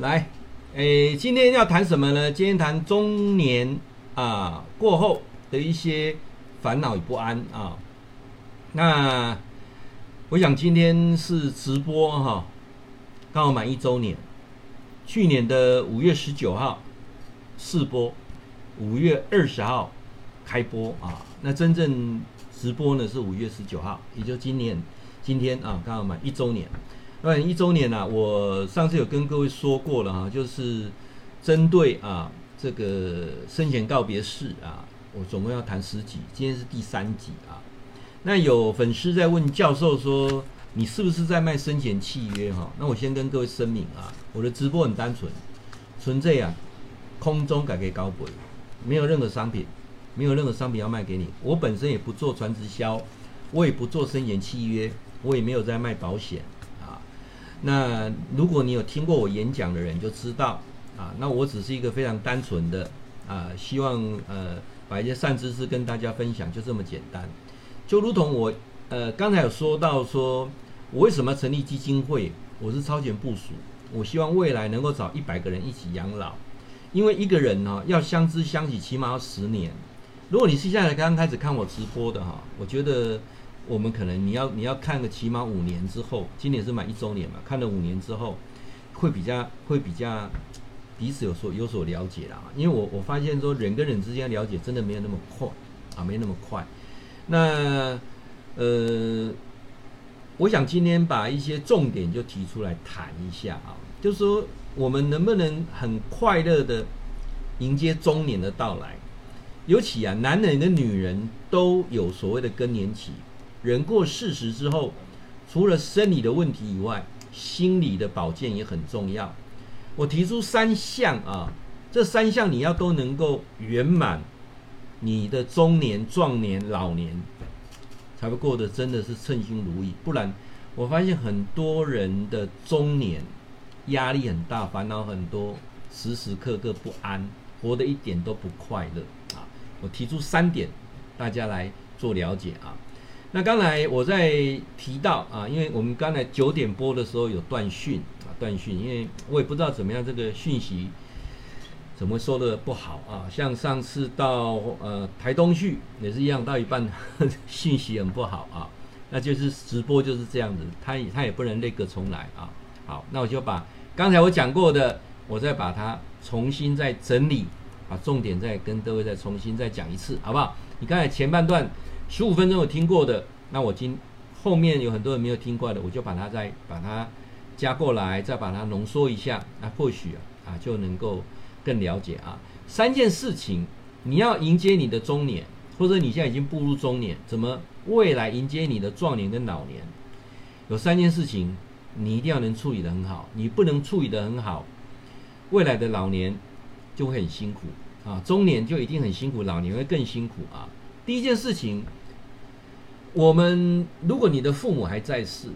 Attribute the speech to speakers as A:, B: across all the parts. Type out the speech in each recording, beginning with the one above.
A: 来，诶，今天要谈什么呢？今天谈中年啊过后的一些烦恼与不安啊。那我想今天是直播哈，刚好满一周年。去年的五月十九号试播，五月二十号开播啊。那真正直播呢是五月十九号，也就今年今天啊，刚好满一周年。那一周年呢、啊，我上次有跟各位说过了哈，就是针对啊这个生前告别式啊，我总共要谈十集，今天是第三集啊。那有粉丝在问教授说，你是不是在卖生前契约哈？那我先跟各位声明啊，我的直播很单纯，纯粹啊空中改给高贵，没有任何商品，没有任何商品要卖给你。我本身也不做传直销，我也不做生前契约，我也没有在卖保险。那如果你有听过我演讲的人就知道啊，那我只是一个非常单纯的啊，希望呃把一些善知识跟大家分享，就这么简单。就如同我呃刚才有说到说，我为什么成立基金会？我是超前部署，我希望未来能够找一百个人一起养老，因为一个人呢要相知相惜，起码要十年。如果你是现在刚刚开始看我直播的哈，我觉得。我们可能你要你要看个起码五年之后，今年是满一周年嘛，看了五年之后，会比较会比较彼此有所有所了解啦。因为我我发现说人跟人之间了解真的没有那么快啊，没那么快。那呃，我想今天把一些重点就提出来谈一下啊，就是说我们能不能很快乐的迎接中年的到来？尤其啊，男人跟女人都有所谓的更年期。人过四十之后，除了生理的问题以外，心理的保健也很重要。我提出三项啊，这三项你要都能够圆满，你的中年、壮年、老年才会过得真的是称心如意。不然，我发现很多人的中年压力很大，烦恼很多，时时刻刻不安，活得一点都不快乐啊。我提出三点，大家来做了解啊。那刚才我在提到啊，因为我们刚才九点播的时候有断讯啊，断讯，因为我也不知道怎么样，这个讯息怎么说的不好啊。像上次到呃台东去也是一样，到一半 讯息很不好啊，那就是直播就是这样子，他也他也不能那个重来啊。好，那我就把刚才我讲过的，我再把它重新再整理，把重点再跟各位再重新再讲一次，好不好？你刚才前半段。十五分钟有听过的，那我今后面有很多人没有听过的，我就把它再把它加过来，再把它浓缩一下，那或许啊啊就能够更了解啊。三件事情，你要迎接你的中年，或者你现在已经步入中年，怎么未来迎接你的壮年跟老年？有三件事情你一定要能处理得很好，你不能处理得很好，未来的老年就会很辛苦啊，中年就一定很辛苦，老年会更辛苦啊。第一件事情。我们如果你的父母还在世，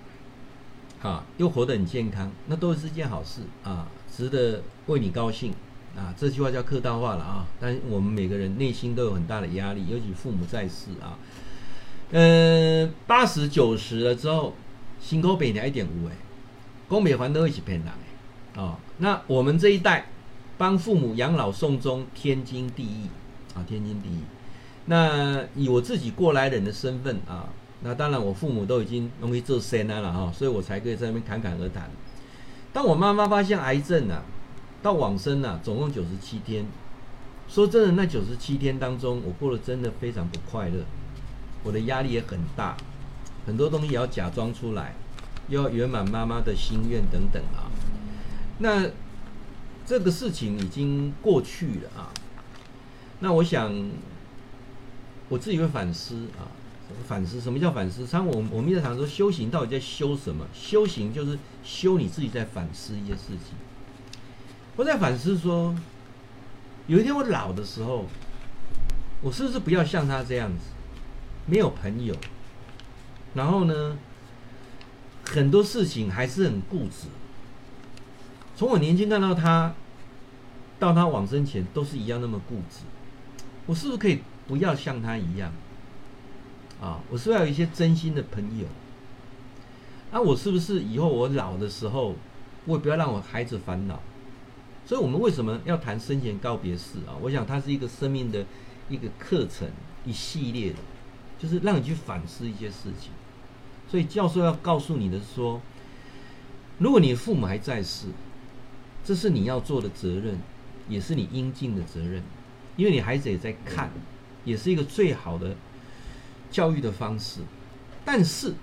A: 啊，又活得很健康，那都是一件好事啊，值得为你高兴啊。这句话叫客套话了啊，但我们每个人内心都有很大的压力，尤其父母在世啊。嗯、呃，八十九十了之后，心口北凉一点无哎，公北环都一起偏冷哎啊。那我们这一代帮父母养老送终，天经地义啊，天经地义。那以我自己过来人的身份啊，那当然我父母都已经容易做生了哈，所以我才可以在那边侃侃而谈。当我妈妈发现癌症啊，到往生啊，总共九十七天。说真的，那九十七天当中，我过得真的非常不快乐，我的压力也很大，很多东西也要假装出来，又要圆满妈妈的心愿等等啊。那这个事情已经过去了啊。那我想。我自己会反思啊，反思什么叫反思？像我我们一直常说修行到底在修什么？修行就是修你自己在反思一些事情。我在反思说，有一天我老的时候，我是不是不要像他这样子，没有朋友，然后呢，很多事情还是很固执。从我年轻看到他，到他往生前都是一样那么固执。我是不是可以？不要像他一样，啊，我是不是要有一些真心的朋友？那、我是不是以后我老的时候，我也不要让我孩子烦恼？所以我们为什么要谈生前告别式啊？我想它是一个生命的一个课程，一系列的，就是让你去反思一些事情。所以教授要告诉你的是说，如果你父母还在世，这是你要做的责任，也是你应尽的责任，因为你孩子也在看，也是一个最好的教育的方式。但是，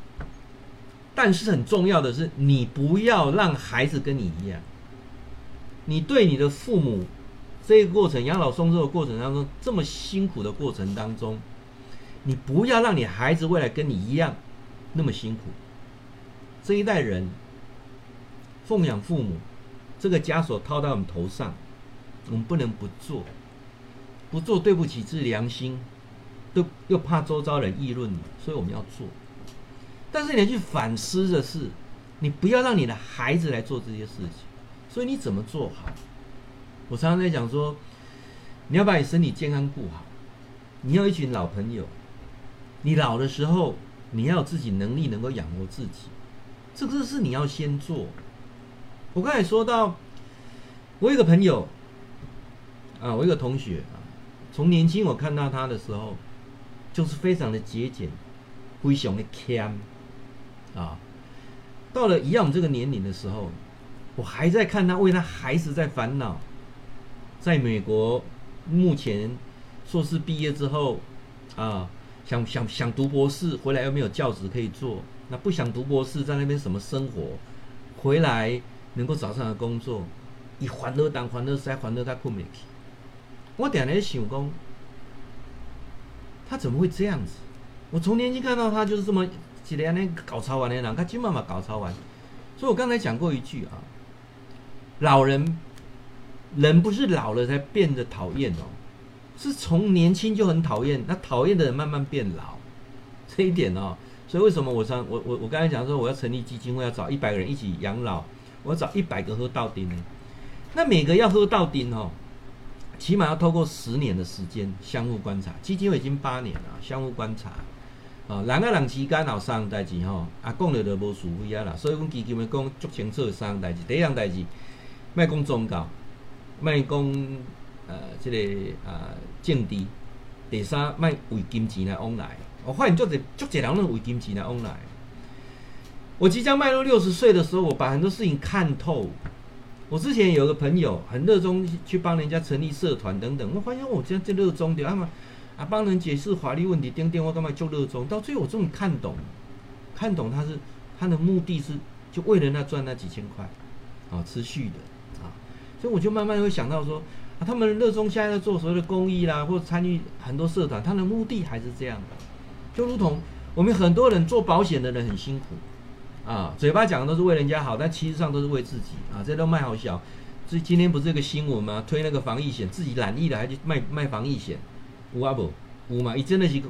A: 但是很重要的是，你不要让孩子跟你一样。你对你的父母这个过程养老送终的过程当中，这么辛苦的过程当中，你不要让你孩子未来跟你一样那么辛苦。这一代人奉养父母，这个枷锁套在我们头上，我们不能不做，不做对不起自己良心，都又怕周遭人议论你，所以我们要做。但是你要去反思的是，你不要让你的孩子来做这些事情。所以你怎么做好？我常常在讲说，你要把你身体健康顾好，你要一群老朋友，你老的时候，你要有自己能力能够养活自己，这个是你要先做。我刚才说到，我有一个朋友，啊，我有一个同学啊，从年轻我看到他的时候，就是非常的节俭，非常的 cam，啊，到了一样这个年龄的时候。我还在看他为他孩子在烦恼，在美国目前硕士毕业之后，啊，想想想读博士，回来又没有教职可以做，那不想读博士，在那边什么生活，回来能够找上的工作，以欢乐当欢乐塞，欢乐他困不起。我点来想讲，他怎么会这样子？我从年轻看到他就是这么几年呢搞超完的人，他今晚嘛搞超完，所以我刚才讲过一句啊。老人，人不是老了才变得讨厌哦，是从年轻就很讨厌，那讨厌的人慢慢变老，这一点哦，所以为什么我常我我我刚才讲说我要成立基金会，要找一百个人一起养老，我要找一百个喝到底呢？那每个要喝到底哦，起码要透过十年的时间相互观察，基金会已经八年了，相互观察啊，人啊人之间有三样代志吼，啊讲了就无是非啊啦，所以阮基金会讲足清楚三样代志，第一样代志。卖讲宗教，卖讲呃，这个呃政治。第三，卖为金钱来往来。我发现做这做这两种为金钱来往来。我即将迈入六十岁的时候，我把很多事情看透。我之前有个朋友很热衷去帮人家成立社团等等，我发现我这样就热衷的，啊嘛啊帮人解释法律问题，点点我干嘛就热衷。到最后我终于看懂，看懂他是他的目的是就为了那赚那几千块，啊，持续的啊。所以我就慢慢会想到说，啊，他们热衷现在在做所谓的公益啦，或者参与很多社团，他的目的还是这样的，就如同我们很多人做保险的人很辛苦，啊，嘴巴讲的都是为人家好，但其实上都是为自己啊，这都卖好小。所以今天不是这个新闻吗？推那个防疫险，自己染疫了还去卖卖防疫险，有啊不？有嘛？伊真的是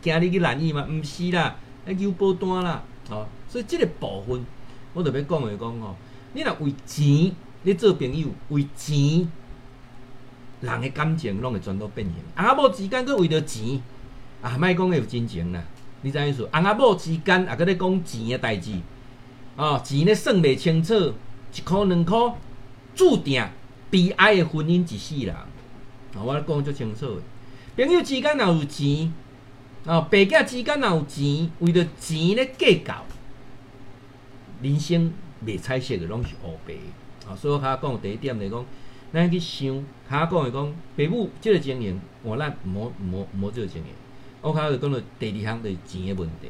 A: 惊你去染疫吗？不是啦，那有保单啦，啊，所以这个部分我特别讲的讲哦，你若为钱。你做朋友为钱，人的感情拢会全都变形。啊，无时间佫为着钱，啊，莫讲有真情啦。你知影意思？翁仔某之间也搁咧讲钱的代志，哦，钱咧算袂清楚，一箍两箍，注定悲哀的婚姻一世人。哦，我咧讲足清楚的。朋友之间若有钱，哦，爸囝之间若有钱，为着钱咧计较，人生袂彩色的拢是乌白。啊，所以我较讲第一点来讲，咱去想，较讲来讲，父母即个经营，我咱毋好毋好毋好即个经营。我较就讲到第二项就是钱的问题，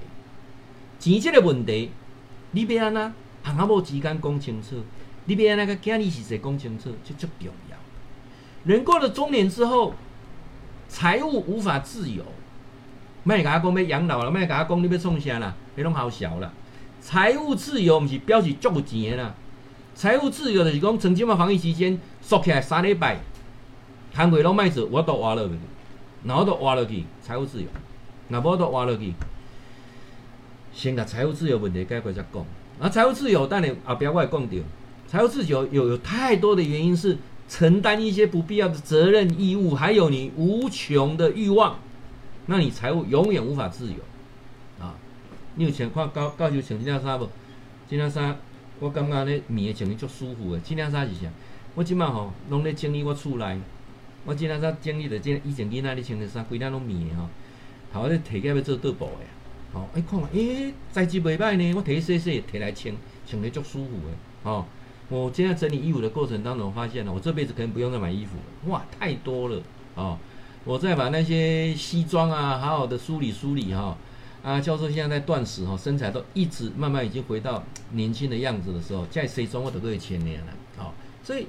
A: 钱即个问题，你要安怎翁仔某之间讲清楚，你要安怎个囝儿是谁讲清楚，就足重要。人过了中年之后，财务无法自由，莫甲我讲要养老了，莫甲我讲你要创啥啦，迄拢好笑啦。财务自由毋是表示足有钱啦。财务自由就是讲，曾经嘛防疫期间缩起来三礼拜，摊位拢卖做，我都活落去，然后都活落去，财务自由，那无都活落去，先把财务自由问题解决再讲。啊，财务自由，等下后边我会讲到，财务自由有有太多的原因是承担一些不必要的责任义务，还有你无穷的欲望，那你财务永远无法自由。啊，你有钱看高高就穿这件衫不？这件衫。我感觉咧棉的穿的足舒服的，这件衫是啥？我即摆吼拢咧整理我厝内，我今仔日整理着即以前囡仔咧穿的衫，规咱拢棉的吼，头咧摕起来要做桌布的，吼，哎看，哎材质袂歹呢，我摕洗洗摕来穿，穿得足舒服诶，吼。我今天整理衣服的过程当中，发现了我这辈子可能不用再买衣服了，哇，太多了啊！我再把那些西装啊，好好的梳理梳理哈。啊，教授现在在断食哈，身材都一直慢慢已经回到年轻的样子的时候，在西装我都可以千年了啊！所以，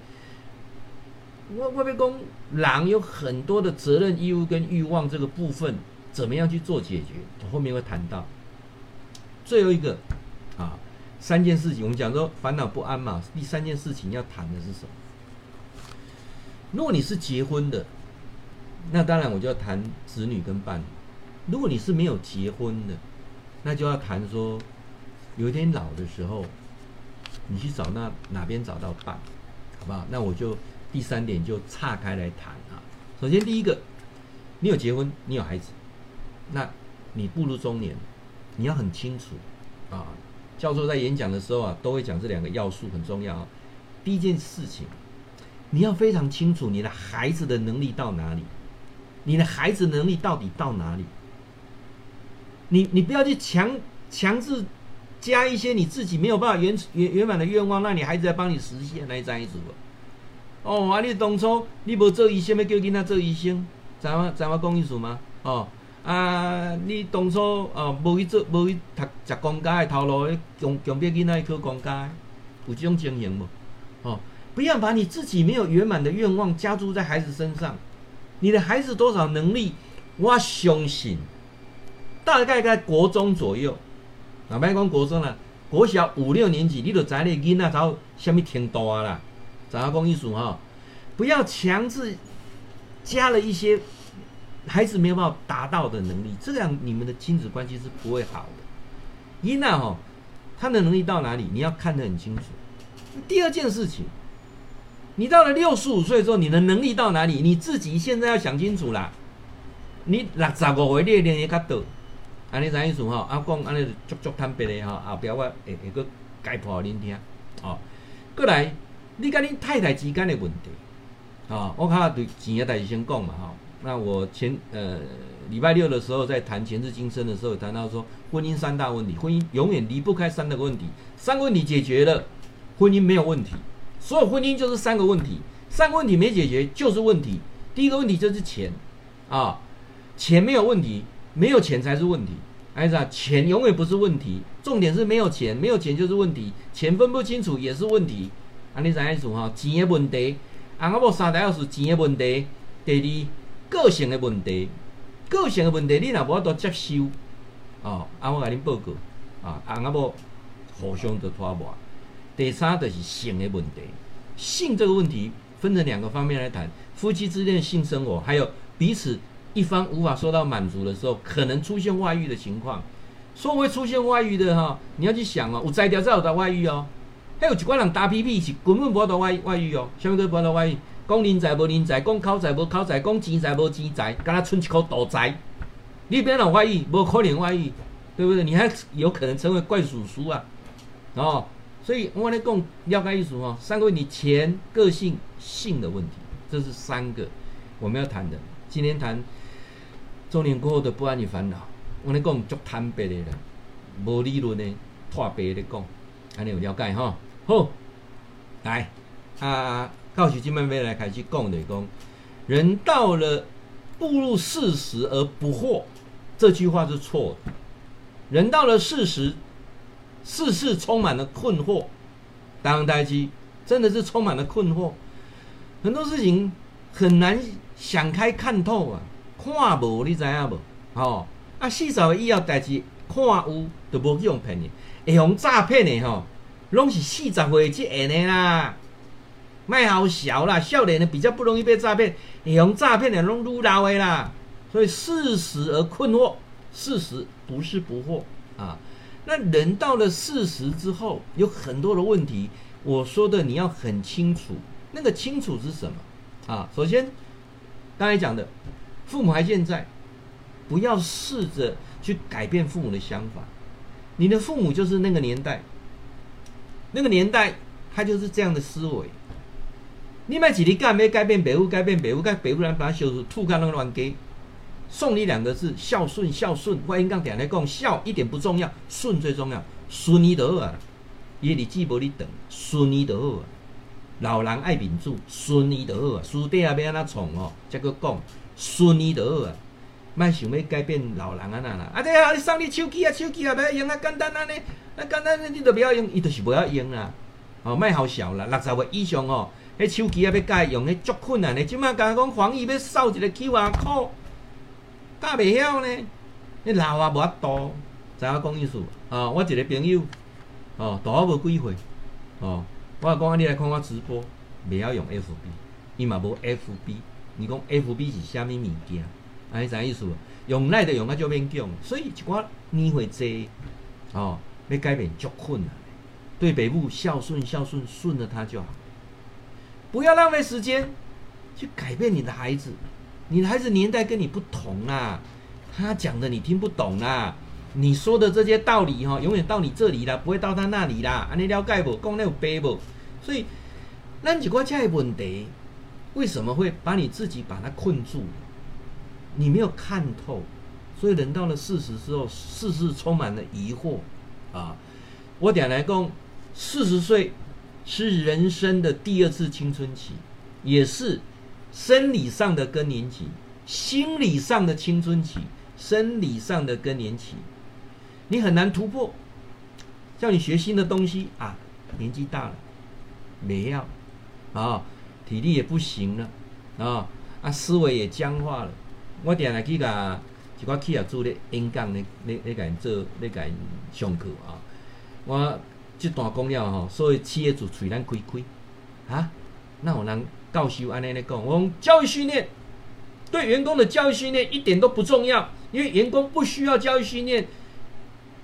A: 我外边讲人有很多的责任义务跟欲望这个部分，怎么样去做解决？后面会谈到。最后一个啊。三件事情，我们讲说烦恼不安嘛。第三件事情要谈的是什么？如果你是结婚的，那当然我就要谈子女跟伴侣；如果你是没有结婚的，那就要谈说，有一天老的时候，你去找那哪边找到伴，好不好？那我就第三点就岔开来谈啊。首先第一个，你有结婚，你有孩子，那你步入中年，你要很清楚啊。教授在演讲的时候啊，都会讲这两个要素很重要啊。第一件事情，你要非常清楚你的孩子的能力到哪里，你的孩子能力到底到哪里。你你不要去强强制加一些你自己没有办法圆圆圆满的愿望，让你孩子来帮你实现来这样子。哦，啊，你当初你无做医生，要叫囡仔做医生，知吗？知我讲意思吗？哦。啊！你当初啊，无去做，无去读食公家的头路，强强逼囡仔去考公家，有这种情形无？哦，不要把你自己没有圆满的愿望加诸在孩子身上。你的孩子多少能力？我相信，大概在国中左右。哪别讲国中啦，国小五六年级，你就知你囡仔到什么程度啊啦？怎样讲意思哈？不要强制加了一些。孩子没有办法达到的能力，这样你们的亲子关系是不会好的。伊娜哈，他的能力到哪里，你要看得很清楚。第二件事情，你到了六十五岁之后，你的能力到哪里，你自己现在要想清楚啦。你六十五岁你练的较多，安尼啥意思哈？啊讲安尼足足坦白的哈，后壁我会会个解剖恁听。哦，过来，你跟恁太太之间的问题，啊，我看对钱的代志先讲嘛哈。那我前呃礼拜六的时候在谈前世今生的时候，谈到说婚姻三大问题，婚姻永远离不开三个问题，三个问题解决了，婚姻没有问题。所有婚姻就是三个问题，三个问题没解决就是问题。第一个问题就是钱啊，钱没有问题，没有钱才是问题。孩子啊，钱永远不是问题，重点是没有钱，没有钱就是问题，钱分不清楚也是问题。啊，你怎意思哈？钱的问题，啊，我无三大要素，钱的问题，第二。个性的问题，个性的问题，你若无法度接受，哦，啊，我甲恁报告，啊，啊，我无互相的拖磨。第三就是性的问题，性这个问题分成两个方面来谈，夫妻之间的性生活，还有彼此一方无法受到满足的时候，可能出现外遇的情况。说会出现外遇的哈，你要去想哦，有才调才有得外遇哦，还有一寡人打屁屁是根本无法度外外遇哦，啥物都无法度外遇。讲人才无人才，讲口才无口才，讲钱财无钱财，敢若剩一口土财。你边有外遇？无可能怀疑，对不对？你还有可能成为怪叔叔啊！哦，所以我跟你讲了解意思哦。三个问题：钱、个性、性的问题，这是三个我们要谈的。今天谈中年过后的不安与烦恼。我跟你讲足坦白的啦，无理论的，脱白的讲，安尼有了解哈？好，来啊。告诉金曼飞来开始讲的讲，人到了步入四十而不惑，这句话是错的。人到了四十，事事充满了困惑，当代机真的是充满了困惑，很多事情很难想开看透啊。看无你知影无？哦，啊，四十以后代志看有都无用骗你，会用诈骗的吼，拢是四十岁即下的啦。卖好小啦，笑脸的比较不容易被诈骗，你用诈骗的拢愈老的啦。所以四十而困惑，四十不是不惑啊。那人到了四十之后，有很多的问题。我说的你要很清楚，那个清楚是什么啊？首先，刚才讲的，父母还健在，不要试着去改变父母的想法。你的父母就是那个年代，那个年代他就是这样的思维。你买几粒干要改变北屋，改变北屋，改北屋人把它修出吐干那乱给，送你两个字孝顺孝顺。我应刚点来讲，孝一点不重要，顺最重要。顺你就好啊，伊日子无你等，顺你就好啊。老人爱民主，顺你就好啊。书底下要安怎创哦？再阁讲顺你就好啊。莫想要改变老人啊那啦。啊对啊，你送你手机啊，手机啊不要用啊，简单安尼，啊简单你都不要用，伊就是不要用啦。哦，莫好笑啦，六十岁以上哦。迄手机啊，要改用，迄足困难的。即马甲讲防疫要扫一个 QR code，教袂晓呢？迄老啊无法度，知影讲意思？哦，我一个朋友，哦，大我无几岁，哦，我讲你来看我直播，袂晓用 FB，伊嘛无 FB。你讲 FB 是虾米物件？安尼啥意思？用赖的用啊，就免讲。所以一寡年岁济，哦，要改变足困难。对北部孝顺孝顺，顺了他就好。不要浪费时间去改变你的孩子，你的孩子年代跟你不同啊，他讲的你听不懂啊，你说的这些道理哈，永远到你这里啦，不会到他那里啦。安尼了解不？讲那有背不？所以，咱一个这样的问题，为什么会把你自己把它困住？你没有看透，所以人到了四十之后，事事充满了疑惑啊。我点来讲，四十岁。是人生的第二次青春期，也是生理上的更年期，心理上的青春期，生理上的更年期，你很难突破。叫你学新的东西啊，年纪大了，没要啊，体力也不行了啊，啊，思维也僵化了。我点来去甲一个企业主咧演讲咧，咧咧甲因做咧甲因上课啊，我。这段讲了吼，所以企业主嘴咱开开，啊，那有人教授安尼咧讲，我讲教育训练对员工的教育训练一点都不重要，因为员工不需要教育训练，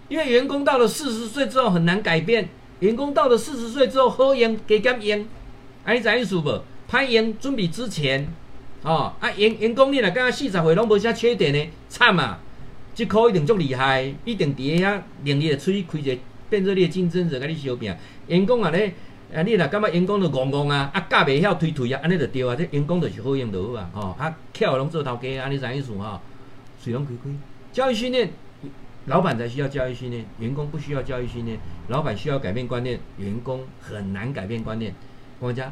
A: 因为员工到了四十岁之后很难改变，员工到了四十岁之后好用加减用，啊，你知意思无？歹用准备之前，哦，啊员员工你若刚刚四十岁拢无啥缺点呢，惨啊！即科一定足厉害，一定伫遐能力出去开一个。变热烈竞争者，跟你相拼。员工啊，咧啊，你若感觉员工都戆戆啊，啊，教袂晓推推啊，安尼就对啊。这员工就是好用就好啊，哦，啊，巧拢做头家，安尼啥意思哈？水拢开开。教育训练，老板才需要教育训练，员工不需要教育训练。老板需要改变观念，员工很难改变观念。我讲，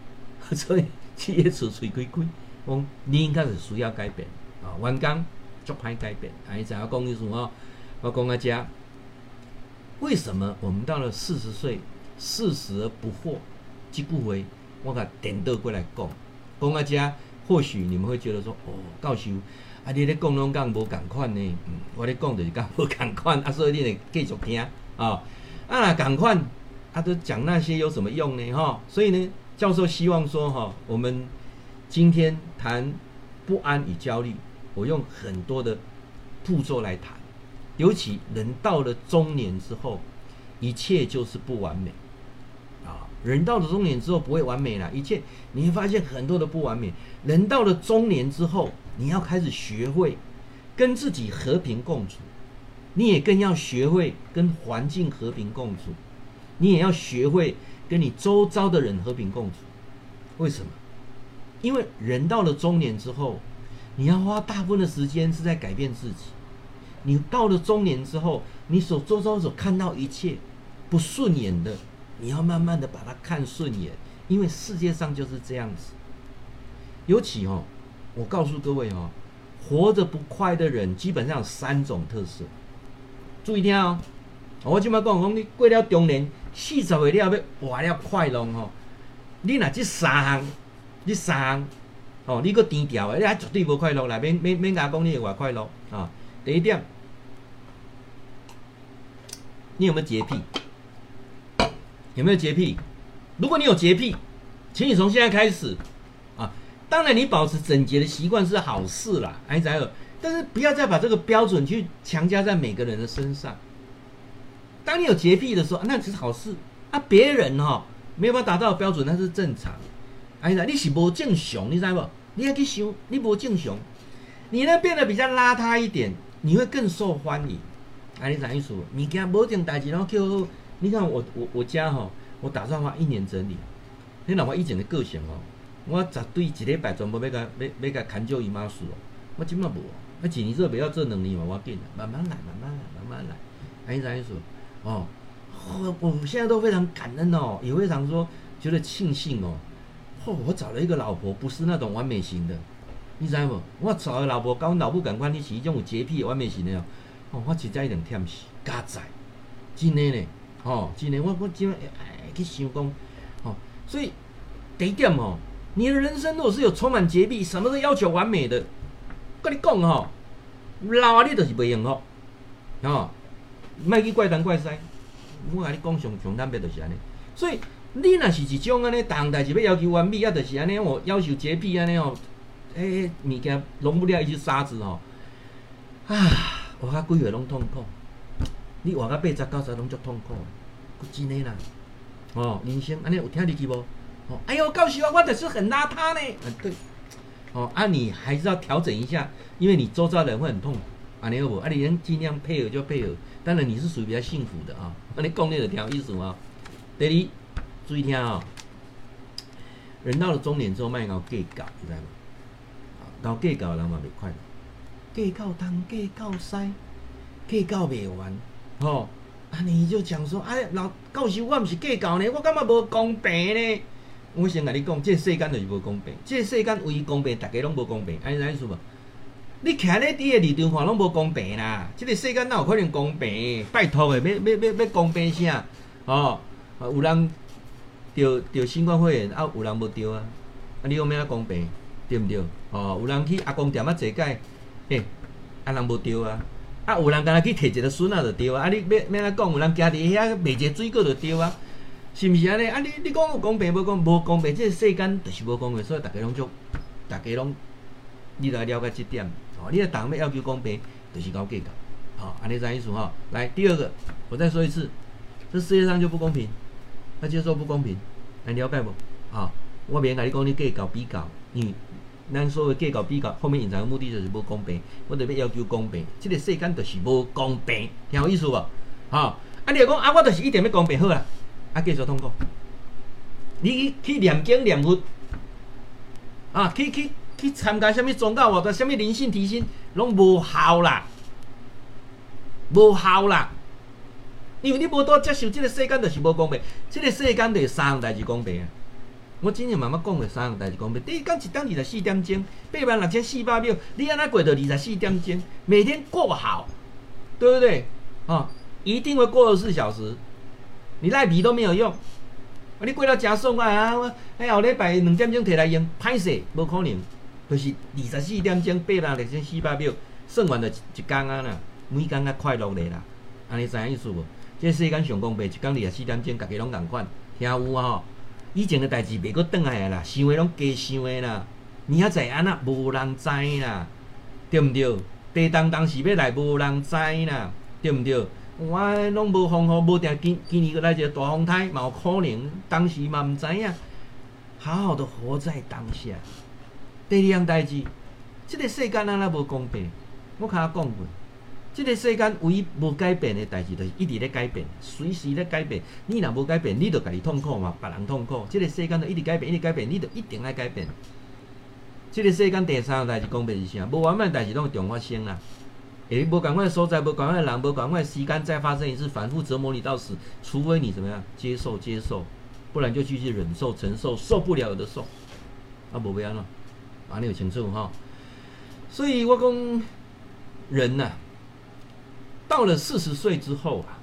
A: 所以企业主水开开，我你应该是需要改变啊。员工足歹改变，安尼怎样讲意思吼？我讲个遮。为什么我们到了四十岁，四十而不惑？即不为我甲颠倒过来讲，讲啊遮，或许你们会觉得说，哦，教授，啊，你咧讲拢讲无共款呢？嗯，我咧讲就是讲无共款，啊，所以你得继续听啊。啊，那共款，啊，都讲那些有什么用呢？哈，所以呢，教授希望说，哈，我们今天谈不安与焦虑，我用很多的步骤来谈。尤其人到了中年之后，一切就是不完美啊！人到了中年之后不会完美了，一切你会发现很多的不完美。人到了中年之后，你要开始学会跟自己和平共处，你也更要学会跟环境和平共处，你也要学会跟你周遭的人和平共处。为什么？因为人到了中年之后，你要花大部分的时间是在改变自己。你到了中年之后，你所周遭所看到一切不顺眼的，你要慢慢的把它看顺眼，因为世界上就是这样子。尤其哦，我告诉各位哦，活着不快的人基本上有三种特色。注意听哦，我今麦讲讲你过了中年，四十岁了要活了快乐哦，你若这三项，你三项哦，你个低调的，你还绝对不快乐啦，免免免甲讲你会活快乐啊。第一点，你有没有洁癖？有没有洁癖？如果你有洁癖，请你从现在开始啊！当然，你保持整洁的习惯是好事啦，哎，还有，但是不要再把这个标准去强加在每个人的身上。当你有洁癖的时候，那只是好事啊！别人哈、哦、没有办法达到标准，那是正常。哎呀，你是不正常，你知不？你要去修，你不正常，你呢变得比较邋遢一点。你会更受欢迎，啊，你啥意思？物件无定代志，然后叫你看我我我家吼，我打算花一年整理，你若我以前的个性哦，我绝对一礼拜全部要甲要要甲牵照伊妈数哦，我即满无，啊一年做袂晓做两年嘛，我紧，慢慢来，慢慢来，慢慢来，安尼怎样说？哦，我我现在都非常感恩哦，也非常说觉得庆幸哦，哦，我找了一个老婆，不是那种完美型的，你知无？我找个老婆，甲阮老母共款，你是迄种有洁癖的完美型的哦，哦，我实在一定忝死，加载，真的呢，哦，真的，我我真诶去想讲，哦，所以第一点哦，你的人生如果是有充满洁癖，什么都要求完美的，跟你讲吼，老啊你就是袂用吼，哦。莫去怪东怪西，我甲你讲上上坦白就是安尼。所以你若是一种安尼，逐项代志要要求完美，啊，就是安尼哦，要求洁癖安尼哦，诶，物件弄不了一只沙子哦，啊，活甲几岁拢痛苦，你活甲八十九十拢足痛苦，真诶啦，哦，人生安尼有听入去无？哦，哎哟，告诉我，我就是很邋遢呢。嗯，对，哦，啊，你还是要调整一下，因为你周遭的人会很痛苦，安尼好无？啊，你能尽量配合就配合。当然你是属于比较幸福的啊，那你讲你就听意思吗？第二，注意听啊，人到了中年之后，卖搞计较，你知道吗？搞计较人嘛袂快乐，计较东计较西，计较袂完，吼，啊你就讲说，哎，老教授我毋是计较呢，我感觉无公平呢。我先甲你讲，这个世间就是无公平，这个世间唯一公平，逐家拢无公平，安尼意思无？你徛咧伫个立场看拢无公平啦！即、这个世间哪有可能公平？拜托诶，要要要要公平啥？哦，有人着着新冠肺炎，啊有人无着啊？啊，你讲咩啊公平？对毋对？哦，有人去阿公店啊坐解，嘿、啊人无着啊？啊有人干若去摕一个孙仔着着啊？啊你要要安怎讲？有人徛伫遐卖一个水果着着啊？是毋是安尼？啊你你讲有公平无公无公平？即、个世间着是无公平，所以逐家拢足，逐家拢你来了解即点。哦，你的党要要求公平，就是搞计较。好，安尼啥意思哈？来，第二个，我再说一次，这世界上就不公平，要接受不公平，来了解不？好，我免甲你讲你计较比较，因为咱所谓计较比较，后面隐藏的目的就是不公平，我特别要求公平，即个世间就是无公平，听有意思不？好，啊，你讲啊，我就是一定要公平好啊，啊，继续通过，你去去念经念佛，啊，去去。去参加什物宗教活动，什物灵性提升，拢无效啦，无效啦。因为你无多接受，即个世间就是无公平。即个世间就三项代志公平啊。我今日慢慢讲的三项代志公平。第一讲一天二十四点钟，八万六千四百秒，你安怎过到二十四点钟？每天过好，对不对？啊、哦，一定会过二十四小时，你赖皮都没有用。啊，你过了真爽啊！我哎后礼拜两点钟摕来用，歹势，无可能。就是二十四点钟八万六千四百秒，算完了一工啊啦，每天啊快乐咧啦，安尼知影意思无？这个、世间上公平，一工二十四点钟，家己拢共款，听有啊吼？以前的代志袂搁转来啦，想的拢加想的啦，你仔载安那无人知啦，对毋对？地当当时要来无人知啦，对毋对？我拢无风雨，无定今今年个来一个大风台，嘛有可能，当时嘛毋知影，好好的活在当下。第二样代志，即个世间安那无公平，我较讲过，这个世间唯一无改变的代志，就是一直咧改变，随时咧改变。你若无改变，你就家己痛苦嘛，别人痛苦。这个世间都一直改变，一直改变，你就一定爱改变。这个世间第三个代志公平是啥？无完满代志拢会重发生啦。诶，无共款的所在，无共款的人，无共款的时间，再发生一次，反复折磨你到死。除非你怎么样接受接受，不然就继续忍受承受，受不了有的受。啊，无要安怎。啊，你有清楚哈？所以我讲人呐、啊，到了四十岁之后啊，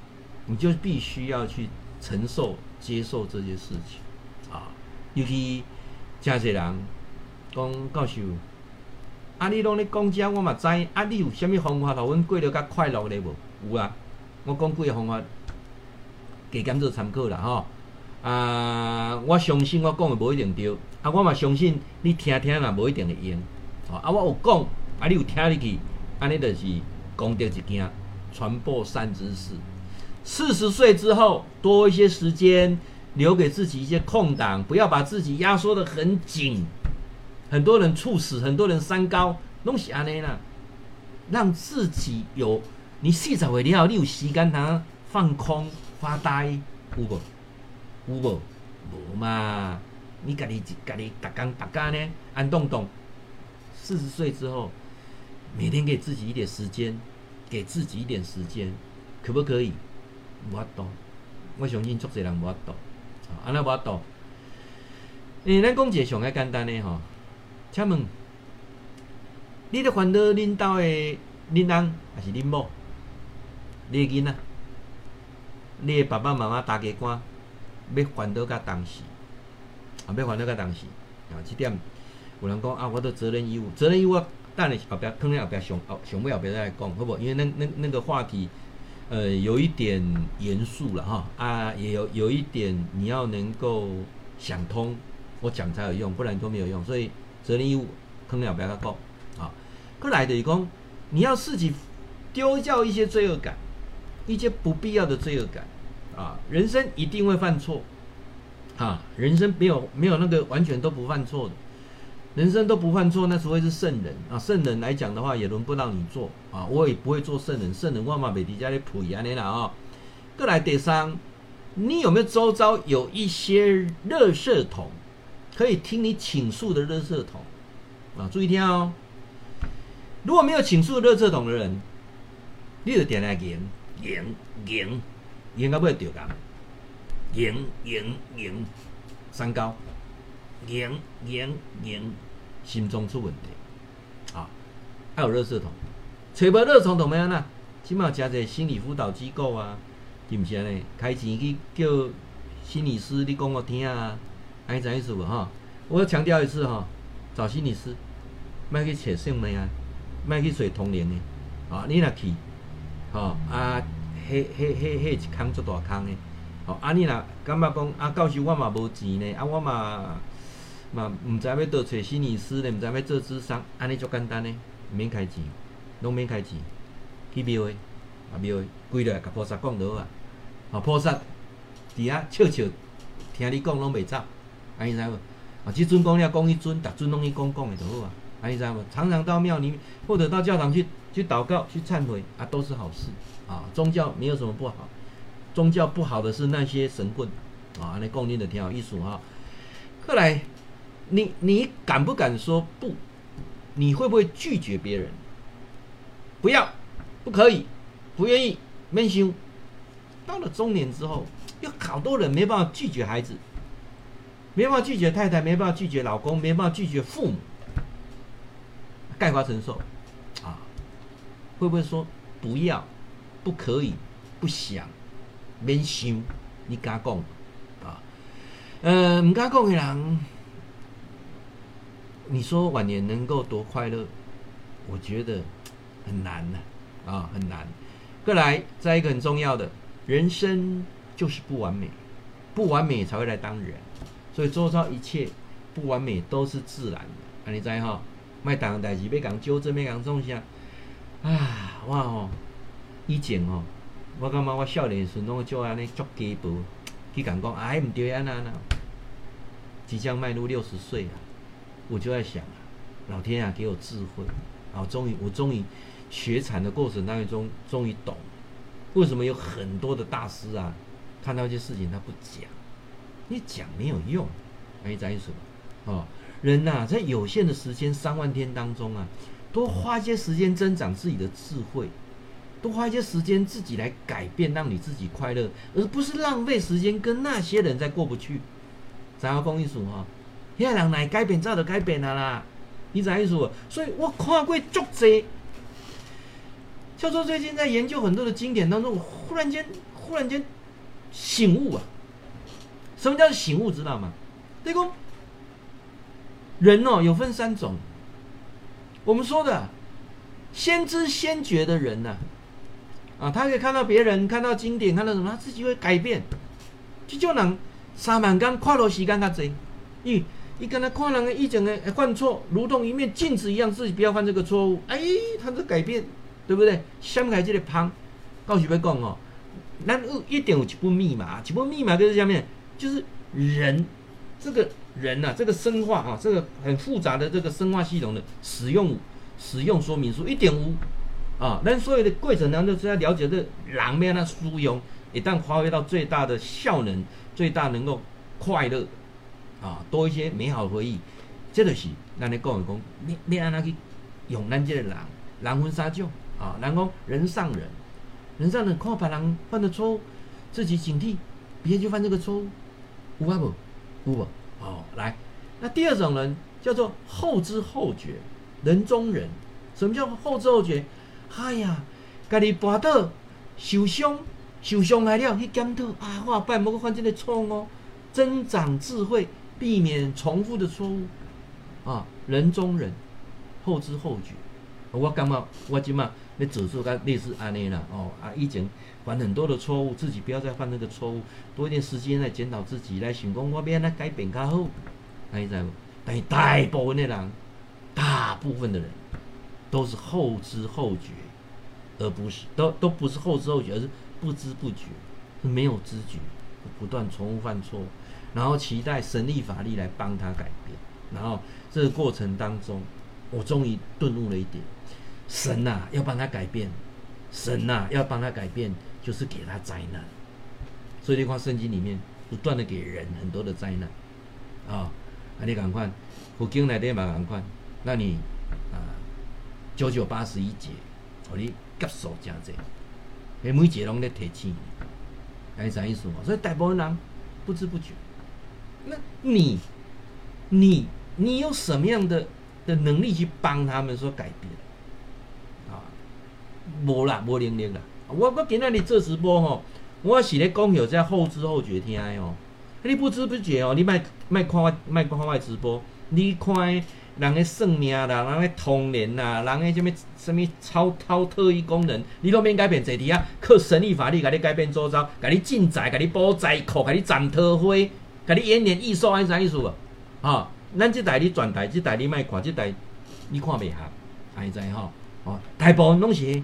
A: 你就必须要去承受、接受这些事情啊。尤其真侪人讲教授，啊，你拢咧讲遮，我嘛知。啊，你有啥物方法，互阮过得较快乐咧无？有啊，我讲几个方法，加减做参考啦吼。啊，我相信我讲的无一定对。啊，我嘛相信你听听嘛，无一定会用。啊，我有讲，啊，你有听入去，安尼就是功德一件，传播善知识。四十岁之后，多一些时间，留给自己一些空档，不要把自己压缩得很紧。很多人猝死，很多人三高，拢是安尼啦。让自己有，你四十岁了后，你有时间通放空发呆，有无？有无？无嘛。你家己家己逐工逐工呢，安动动。四十岁之后，每天给自己一点时间，给自己一点时间，可不可以？无法度，我相信足侪人无法度，安尼无法度。诶，咱讲一个上个简单的吼，请问，你的烦恼恁兜的恁翁还是恁某？你的囡仔，你的爸爸妈妈大家官，要烦恼到当时，啊，要烦恼到当时，啊，这点有人讲啊，我的责任义务，责任义务，等下后壁可能后壁上后上尾后壁再来讲，好不？因为那那那个话题，呃，有一点严肃了哈，啊，也有有一点你要能够想通，我讲才有用，不然都没有用，所以责任义务可能后壁再讲，啊，过来的一讲，你要自己丢掉一些罪恶感。一些不必要的罪恶感，啊，人生一定会犯错，啊，人生没有没有那个完全都不犯错的，人生都不犯错，那除非是圣人啊。圣人来讲的话，也轮不到你做啊，我也不会做圣人。圣人万马北迪家的溥仪啊，你俩啊。过来第三，你有没有周遭有一些垃圾桶，可以听你倾诉的垃圾桶啊？注意听哦，如果没有倾诉垃圾桶的人，你就点来给赢赢赢到尾就讲，赢赢赢三高，赢赢赢心中出问题，啊，还有垃圾桶，找无垃圾桶怎么样呢？起码加在心理辅导机构啊，是不是呢？开钱去叫心理师，你讲我听啊，安怎意思无哈？我要强调一次哈，找心理师，莫去找圣妹啊，莫去找同龄的，啊，你若去。吼啊，迄、迄、迄、迄一坑足大坑诶！吼啊，你若感觉讲啊，教授我嘛无钱呢，啊，我嘛嘛毋知要倒找心理师呢，毋知要做智商，安尼足简单呢，免开钱，拢免开钱，去庙诶，啊庙诶，跪落来甲菩萨讲就好啊！吼菩萨伫遐笑笑，听你讲拢袂走，安尼知无？啊，即阵讲了讲迄阵，逐阵拢去讲讲诶就好啊！安尼知无？常常到庙里面或者到教堂去。去祷告，去忏悔啊，都是好事啊。宗教没有什么不好，宗教不好的是那些神棍啊。那供应的挺好意思哈。后来，你你敢不敢说不？你会不会拒绝别人？不要，不可以，不愿意，免想。到了中年之后，有好多人没办法拒绝孩子，没办法拒绝太太，没办法拒绝老公，没办法拒绝父母，概括承受啊。会不会说不要、不可以、不想、免想？你敢讲啊？呃，唔敢讲的人，你说晚年能够多快乐？我觉得很难呐，啊，很难。过来，再一个很重要的，人生就是不完美，不完美才会来当人，所以周遭一切不完美都是自然的。啊，你知哈？卖当代志，别讲纠正，别讲种下。啊，我吼以前吼，我感觉我少年时拢会做安尼作家婆，去讲讲，哎，唔对安那那，即将迈入六十岁了，我就在想啊，老天啊，给我智慧，啊，终于，我终于学禅的过程当中，终于懂，为什么有很多的大师啊，看到一些事情他不讲，你讲没有用，哎，再说，哦，人呐、在有限的时间三万天当中啊。多花一些时间增长自己的智慧，多花一些时间自己来改变，让你自己快乐，而不是浪费时间跟那些人在过不去。咱要讲意思哈，现在人来改变，早就改变了啦。你知意思？所以我看过足多。教授最近在研究很多的经典当中，我忽然间忽然间醒悟啊！什么叫醒悟？知道吗？这个人哦，有分三种。我们说的先知先觉的人呢、啊，啊，他可以看到别人，看到经典，看到什么，他自己会改变。就叫人三万天快乐时间较济，咦，一跟他看人以前的犯错，如同一面镜子一样，自己不要犯这个错误。哎，他在改变，对不对？想开这个旁，告诉要讲哦，那一定有一部密码，一部密码就是下面，就是人这个。人呐、这个生化啊，这个很复杂的这个生化系统的使用使用说明书一点五啊，那所有的过程当中，是要了解这人面的使用，一旦发挥到最大的效能，最大能够快乐啊，多一些美好回忆。这就是咱咧讲的讲，你你安怎去用咱这个人，人分三种啊，人讲人上人，人上人看别人犯的错误，自己警惕，别人就犯这个错误，有啊无？有无？哦，来，那第二种人叫做后知后觉，人中人。什么叫后知后觉？哎呀，家己跋倒受伤，受伤来了去检讨啊，我后摆莫犯这个错误哦，增长智慧，避免重复的错误。啊，人中人，后知后觉。我感觉我今嘛要做出个类似安尼啦。哦啊，以前犯很多的错误，自己不要再犯那个错误，多一点时间来检讨自己，来想讲我要安怎改变较好。你知无？但是大部分的人，大部分的人都是后知后觉，而不是都都不是后知后觉，而是不知不觉，是没有知觉，不断重复犯错误，然后期待神力法力来帮他改变，然后。这个过程当中，我终于顿悟了一点：神呐、啊，要帮他改变，神呐、啊，要帮他改变，就是给他灾难。所以你看圣经里面不断的给人很多的灾难啊！啊，你赶快，佛经来的嘛，赶快，那你啊，九九八十一劫，我你接受真济，每每节拢在提醒你，还啥意思嘛？所以大部分人不知不觉，那你，你。你有什么样的的能力去帮他们说改变？啊，无啦，无能力啦。我我今仔日做直播吼，我是咧讲有在后知后觉听哦。你不知不觉哦，你卖卖看我卖看我直播，你看人嘅算命啦，人嘅通灵啦，人嘅什么什么超超特异功能，你都免改变，坐伫啊，靠神力法力，给你改变周遭，给你进财，给你补财库，给你斩桃花，甲你延年益寿，安啥意思无？啊？咱这台你转台，这台你卖看，这台你看未合，还知吼？哦，大部分拢是，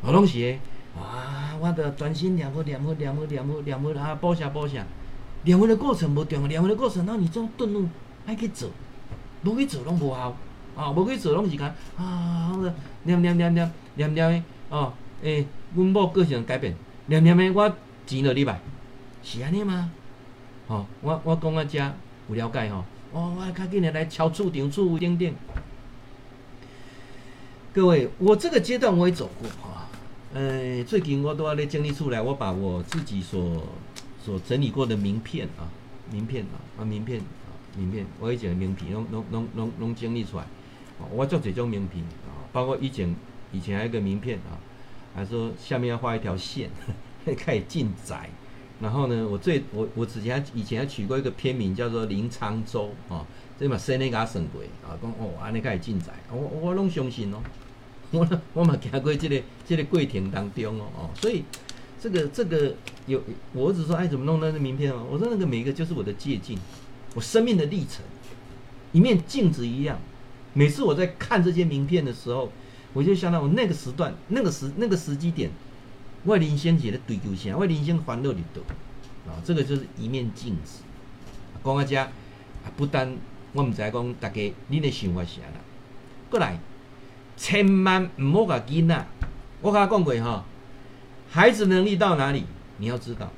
A: 哦，拢是，啊，我着专心念佛，念佛，念佛，念佛，念佛，啊，补啥补啥，念佛的过程无重要，念佛的过程，那你总顿悟，爱去做，无去做拢无效，啊，无去做拢是讲，啊，念念念念念念的，哦，诶，阮某个性改变，念念的我钱落礼拜，是安尼吗？哦，我我讲啊，遮有了解吼。哦，我赶紧的来敲厝顶厝顶顶。各位，我这个阶段我也走过哈。呃，最近我都要来整理出来，我把我自己所所整理过的名片啊，名片啊，啊名片啊，名片，我以前的名片拢拢拢拢拢整理出来。我做这种名片啊，包括以前以前还有一个名片啊，还说下面要画一条线，可以进宅。然后呢，我最我我之前以前还取过一个片名叫做林沧州啊，这嘛生那个省鬼啊，讲哦，安尼开始进宅，我我拢相信哦，我我嘛行过这个这个过程当中哦哦，所以这个这个有我只说哎怎么弄那个名片哦，我说那个每一个就是我的借镜，我生命的历程，一面镜子一样，每次我在看这些名片的时候，我就想到我那个时段那个时那个时机点。我人生是咧追求啥？我人生烦恼里头啊，这个就是一面镜子。讲啊，遮，不但我唔知讲大家你的想法是安啦。过来，千万唔好甲囡仔。我刚刚讲过哈，孩子能力到哪里，你要知道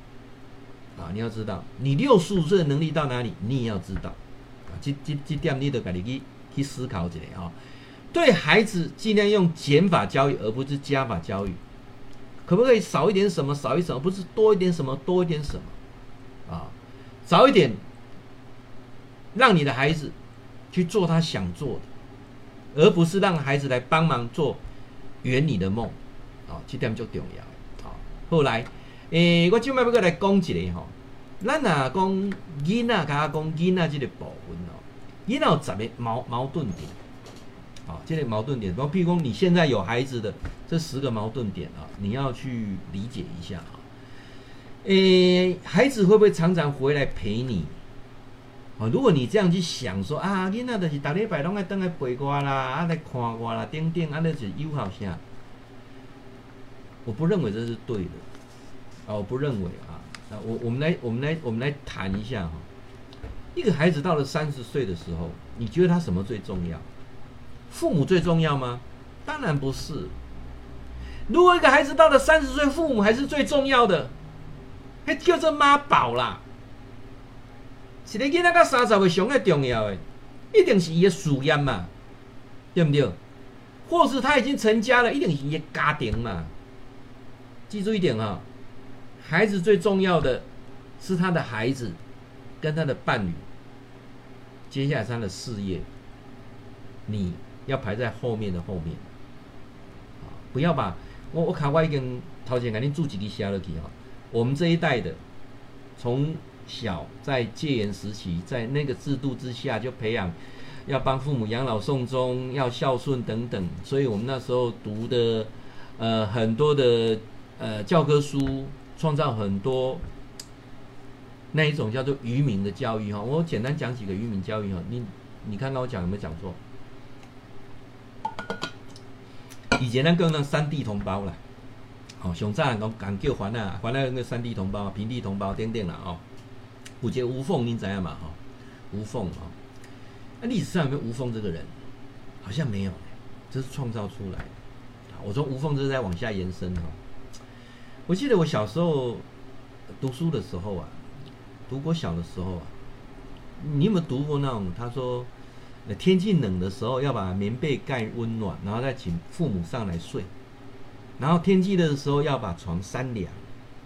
A: 啊，你要知道，你六十五岁的能力到哪里，你也要知道啊。这这这点你都家己去去思考一下啊。对孩子尽量用减法教育，而不是加法教育。可不可以少一点什么，少一什么？不是多一点什么，多一点什么？啊，少一点，让你的孩子去做他想做的，而不是让孩子来帮忙做圆你的梦。啊，这点就重要。啊，后来，诶、我今麦要过来讲一个吼，咱啊讲囡仔，甲讲囡仔这个部分哦，囡仔有十个矛矛盾点。啊，这类矛盾点，然后譬如说你现在有孩子的这十个矛盾点啊，你要去理解一下啊。诶，孩子会不会常常回来陪你？啊，如果你这样去想说啊，囡仔就是大礼拜拢爱等来陪我啦，啊来看我啦，等等，啊那是友好啥？我不认为这是对的啊，我不认为啊。那我我们来我们来我们来谈一下哈。一个孩子到了三十岁的时候，你觉得他什么最重要？父母最重要吗？当然不是。如果一个孩子到了三十岁，父母还是最重要的，还叫做妈宝啦。一个囡仔到三十岁上个重要的，一定是伊的事业嘛，对不对？或是他已经成家了，一定是伊的家庭嘛。记住一点啊，孩子最重要的是他的孩子跟他的伴侣，接下来他的事业，你要排在后面的后面。不要把我我卡外跟头前肯定住几滴虾了去哈。我们这一代的，从小在戒严时期，在那个制度之下就培养，要帮父母养老送终，要孝顺等等。所以我们那时候读的，呃，很多的呃教科书，创造很多那一种叫做愚民的教育哈。我简单讲几个愚民教育哈，你你看看我讲有没有讲错？以前咱讲那山地同胞啦，哦，上早讲讲叫番仔，番仔那山地同胞、平地同胞等等啦，哦，有一个吴凤，您知影嘛？哈，吴凤啊，那历史上有没有吴凤这个人？好像没有，这是创造出来的。我从吴凤这是在往下延伸哈。我记得我小时候读书的时候啊，读过小的时候啊，你有没有读过那种？他说。天气冷的时候，要把棉被盖温暖，然后再请父母上来睡。然后天气热的时候，要把床扇凉，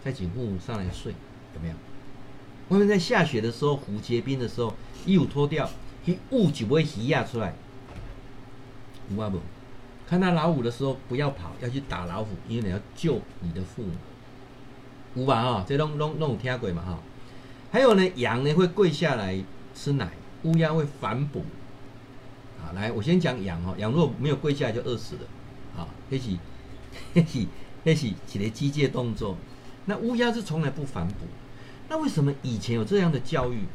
A: 再请父母上来睡。有没有？外面在下雪的时候，虎结冰的时候，衣服脱掉，去捂几尾鱼压出来。有啊不？看到老虎的时候，不要跑，要去打老虎，因为你要救你的父母。有吧？哈，这拢拢拢有听过嘛？哈。还有呢，羊呢会跪下来吃奶，乌鸦会反哺。来，我先讲羊哦，羊如果没有跪下来就饿死了，啊，那是那是那是起来机械动作。那乌鸦是从来不反哺。那为什么以前有这样的教育？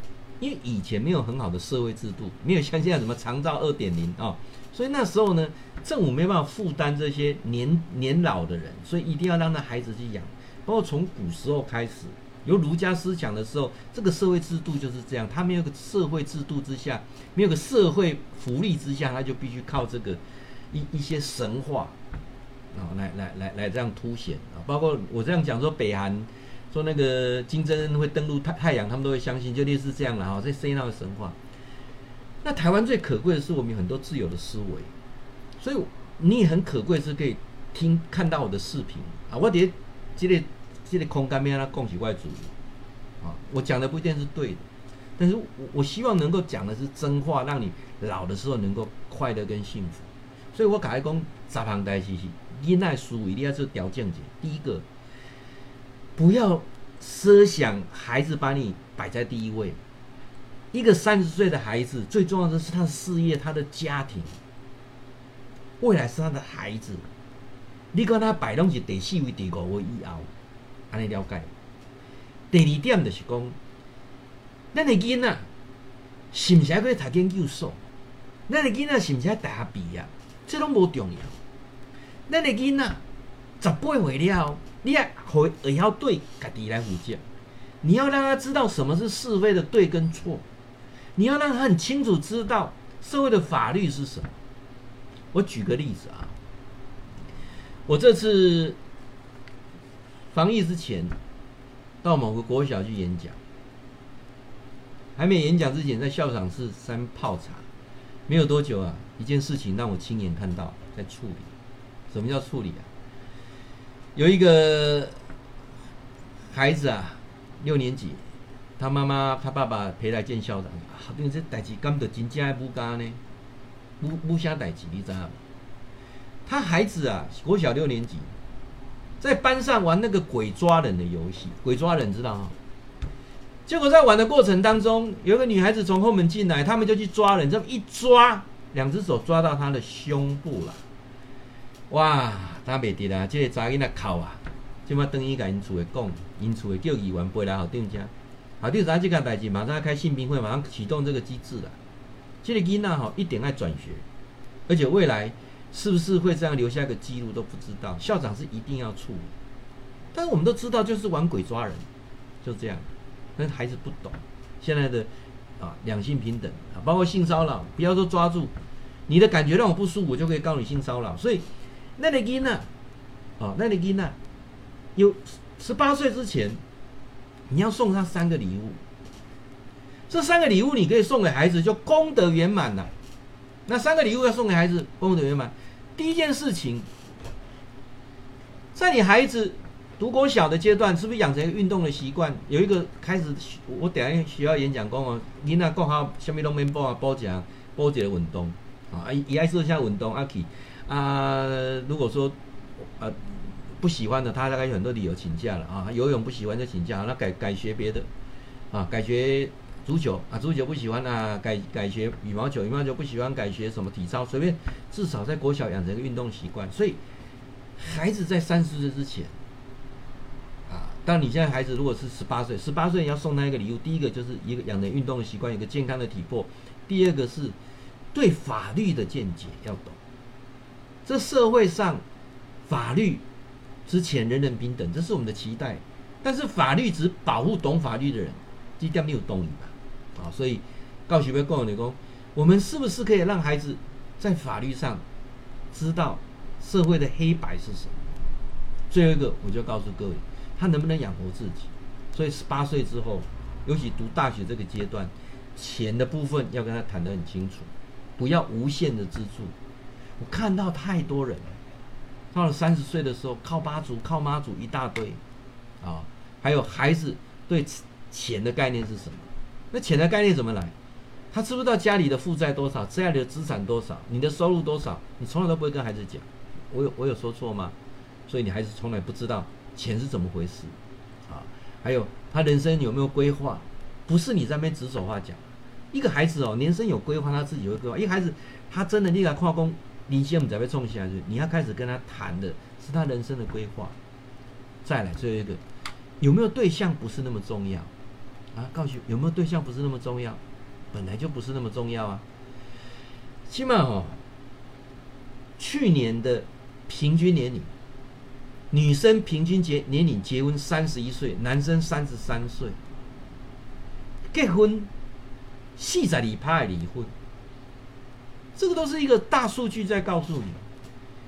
A: 因为以前没有很好的社会制度，没有像现在什么长照二点零啊，所以那时候呢，政府没办法负担这些年年老的人，所以一定要让那孩子去养。包括从古时候开始。由儒家思想的时候，这个社会制度就是这样。他没有个社会制度之下，没有个社会福利之下，他就必须靠这个一一些神话啊，来来来来这样凸显啊。包括我这样讲说，北韩说那个金正恩会登陆太太阳，他们都会相信，就类似这样了哈。这是那个神话。那台湾最可贵的是我们有很多自由的思维，所以你也很可贵是可以听看到我的视频啊。我得这个。这个空干面让他供起外主义啊！我讲的不一定是对的，但是我我希望能够讲的是真话，让你老的时候能够快乐跟幸福。所以我改讲杂旁代西西，因爱书一定要做条件解。第一个，不要奢想孩子把你摆在第一位。一个三十岁的孩子，最重要的是他的事业、他的家庭，未来是他的孩子。你跟他摆东西第四位、第五位以后。安尼了解。第二点就是讲，咱的囡仔是毋是还可以读研究所？咱的囡仔是毋是爱大学毕业？这拢无重要。咱的囡仔十八岁了，你要会会晓对家己来负责。你要让他知道什么是是非的对跟错，你要让他很清楚知道社会的法律是什么。我举个例子啊，我这次。防疫之前，到某个国小去演讲，还没演讲之前，在校长室先泡茶，没有多久啊，一件事情让我亲眼看到在处理。什么叫处理啊？有一个孩子啊，六年级，他妈妈他爸爸陪来见校长，好，因为这代志干得真正不干呢，不不啥代志，你知道吗？他孩子啊，国小六年级。在班上玩那个鬼抓人的游戏，鬼抓人知道吗？结果在玩的过程当中，有个女孩子从后门进来，他们就去抓人，这么一抓，两只手抓到她的胸部了。哇，他没得啦，这个查囡仔哭啊，就嘛等于跟因厝的讲，因厝的叫议员背来校长家，校长知这个代志，马上要开信兵会，马上启动这个机制了。这个囡仔哈一定爱转学，而且未来。是不是会这样留下个记录都不知道？校长是一定要处理，但是我们都知道，就是玩鬼抓人，就这样。但孩子不懂现在的啊两性平等啊，包括性骚扰，不要说抓住你的感觉让我不舒服，我就可以告你性骚扰。所以那个囡仔，哦，那个囡仔有十八岁之前，你要送他三个礼物。这三个礼物你可以送给孩子，就功德圆满了。那三个礼物要送给孩子，功德圆满。第一件事情，在你孩子读国小的阶段，是不是养成一个运动的习惯？有一个开始，我等下学校演讲讲哦，你那国校什么都没报啊，报讲报这个运动啊，啊也爱做一下运动啊去啊。如果说啊不喜欢的，他大概有很多理由请假了啊。游泳不喜欢就请假，那改改学别的啊，改学。足球啊，足球不喜欢啊，改改学羽毛球，羽毛球不喜欢改学什么体操，随便，至少在国小养成一个运动习惯。所以，孩子在三十岁之前，啊，当你现在孩子如果是十八岁，十八岁你要送他一个礼物，第一个就是一个养成运动的习惯，一个健康的体魄；第二个是对法律的见解要懂。这社会上法律之前人人平等，这是我们的期待，但是法律只保护懂法律的人，这点没有动力吧？啊，所以告诉各位讲，我们是不是可以让孩子在法律上知道社会的黑白是什么？最后一个，我就告诉各位，他能不能养活自己？所以十八岁之后，尤其读大学这个阶段，钱的部分要跟他谈得很清楚，不要无限的资助。我看到太多人到了三十岁的时候，靠爸祖、靠妈祖一大堆啊，还有孩子对钱的概念是什么？那钱的概念怎么来？他知不知道家里的负债多少，家里的资产多少，你的收入多少？你从来都不会跟孩子讲。我有我有说错吗？所以你孩子从来不知道钱是怎么回事啊。还有他人生有没有规划？不是你在那边指手画脚。一个孩子哦，人生有规划，他自己会规划。一个孩子他真的你给他跨工，你先我们才会冲下去。你要开始跟他谈的是他人生的规划。再来最后一个，有没有对象不是那么重要。啊，告诉有没有对象不是那么重要，本来就不是那么重要啊。起码哦，去年的平均年龄，女生平均结年龄结婚三十一岁，男生三十三岁，结婚四十二趴离婚，这个都是一个大数据在告诉你，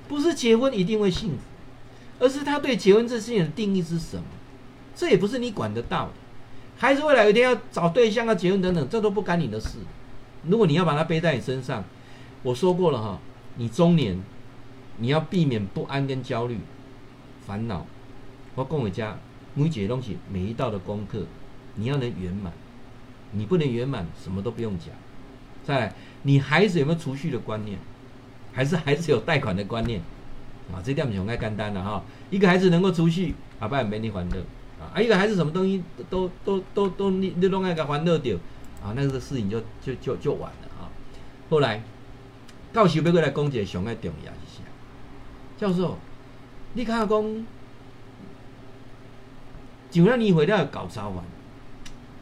A: 不是结婚一定会幸福，而是他对结婚这事情的定义是什么，这也不是你管得到的。孩子未来有一天要找对象、要结婚等等，这都不干你的事。如果你要把它背在你身上，我说过了哈，你中年你要避免不安跟焦虑、烦恼。我跟我家每节东西每一道的功课，你要能圆满。你不能圆满，什么都不用讲。再来，你孩子有没有储蓄的观念？还是孩子有贷款的观念？啊，这点不用太简单了哈。一个孩子能够储蓄，阿爸没你烦恼。啊，一个孩子什么东西都都都都你你弄那个欢乐掉，啊，那个事情就就就就完了啊。后来教授要过来讲一个上个重要一下，教授，你看讲，就让你回到搞操完，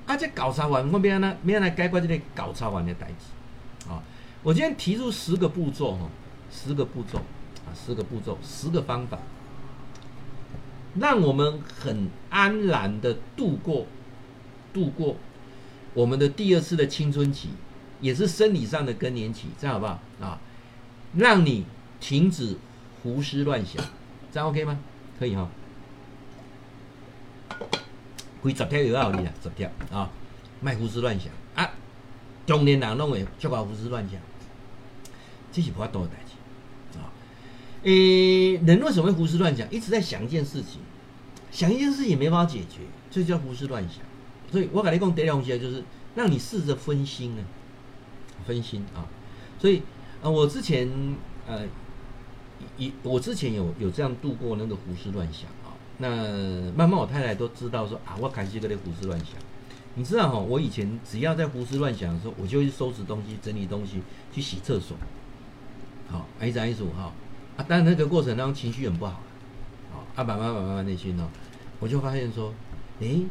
A: 啊，这搞操完，我们要安怎要安怎解决这个搞操完的代志啊？我今天提出十个步骤哈，十个步骤啊，十个步骤，十个方法。让我们很安然的度过，度过我们的第二次的青春期，也是生理上的更年期，这样好不好啊？让你停止胡思乱想，这样 OK 吗？可以哈。开十条有道理啊，十条啊，卖胡思乱想啊，中年人弄的就搞胡思乱想，这是不要多的。诶、人为什么会胡思乱想？一直在想一件事情，想一件事情没办法解决，这叫胡思乱想。所以我跟你讲，第二件就是让你试着分心啊，分心啊。所以啊，我之前呃，一我之前有有这样度过那个胡思乱想啊。那慢慢我太太都知道说啊，我开始跟你胡思乱想。你知道哈，我以前只要在胡思乱想的时候，我就会去收拾东西、整理东西、去洗厕所。好，一三一四五号。啊，但那个过程当中情绪很不好，啊，啊，慢慢慢慢内心哦，我就发现说，诶，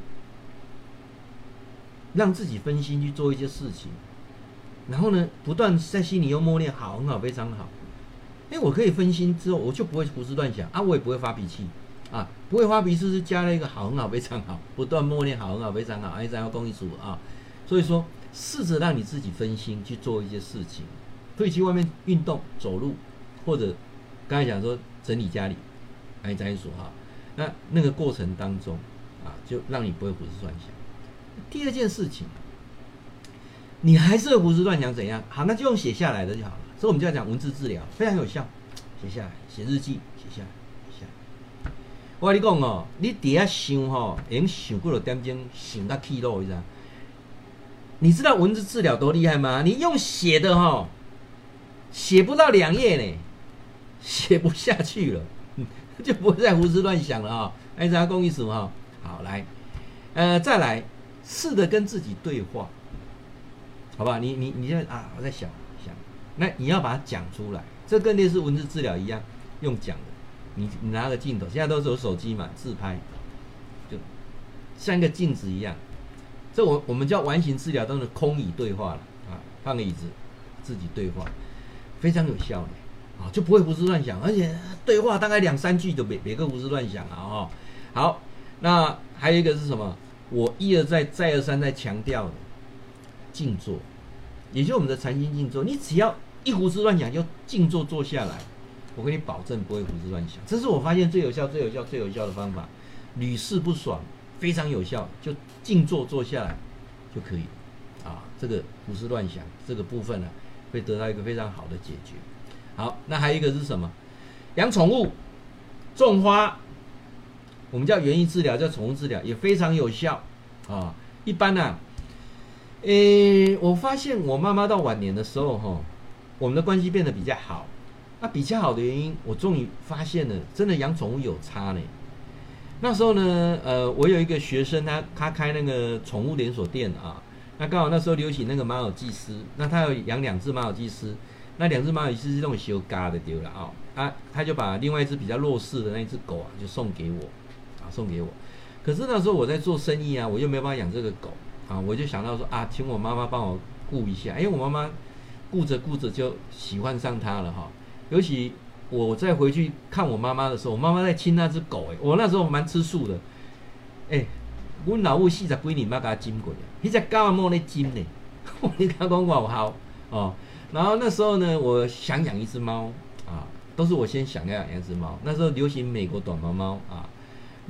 A: 让自己分心去做一些事情，然后呢，不断在心里又默念好，很好，非常好，诶，我可以分心之后，我就不会胡思乱想啊，我也不会发脾气啊，不会发脾气是加了一个好，很好，非常好，不断默念好，很好，非常好，哎，然后公益组啊，所以说，试着让你自己分心去做一些事情，可以去外面运动、走路，或者。刚才讲说整理家里，哎，再说哈，那那个过程当中啊，就让你不会胡思乱想。第二件事情，你还是会胡思乱想怎样？好，那就用写下来的就好了。所以我们就要讲文字治疗，非常有效。写下来，写日记，写下来，写下来。我跟你讲哦，你底下想哈，已经想过了点钟，想到气漏，你知道？你知道文字治疗多厉害吗？你用写的哈，写不到两页呢，写不下去了，就不会再胡思乱想了哈。哎，大家共意思哈？好，来，呃，再来，试着跟自己对话。好吧，你你你现在啊，我在想想，那你要把它讲出来，这跟类似文字治疗一样，用讲的。你你拿个镜头，现在都是有手机嘛，自拍，就像一个镜子一样。这我我们叫完形治疗，都是空椅对话了啊，放个椅子，自己对话，非常有效的啊，就不会胡思乱想，而且对话大概两三句就别别个胡思乱想啊哈。好，那还有一个是什么？我一而再再而三在强调的静坐。也就是我们的禅心静坐，你只要一胡思乱想，就静坐坐下来，我给你保证不会胡思乱想。这是我发现最有效、最有效、最有效的方法，屡试不爽，非常有效。就静坐坐下来就可以啊。这个胡思乱想这个部分呢，会得到一个非常好的解决。好，那还有一个是什么？养宠物、种花，我们叫园艺治疗，叫宠物治疗，也非常有效啊。一般呢、啊。诶，我发现我妈妈到晚年的时候，哈，我们的关系变得比较好。那比较好的原因，我终于发现了，真的养宠物有差呢。那时候呢，呃，我有一个学生，他他开那个宠物连锁店啊。那刚好那时候流行那个马尔济斯，那他有养两只马尔济斯，那两只马尔济斯是那种修嘎的丢了啊。啊，他就把另外一只比较弱势的那只狗啊，就送给我，啊，送给我。可是那时候我在做生意啊，我又没有办法养这个狗。啊，我就想到说啊，请我妈妈帮我顾一下。哎，我妈妈顾着顾着就喜欢上它了哈。尤其我再回去看我妈妈的时候，我妈妈在亲那只狗。哎，我那时候蛮吃素的。哎，我老母四十几年没给它亲过，那只狗没得亲呢。你看讲我好哦。然后那时候呢，我想养一只猫啊，都是我先想要养一只猫。那时候流行美国短毛猫啊。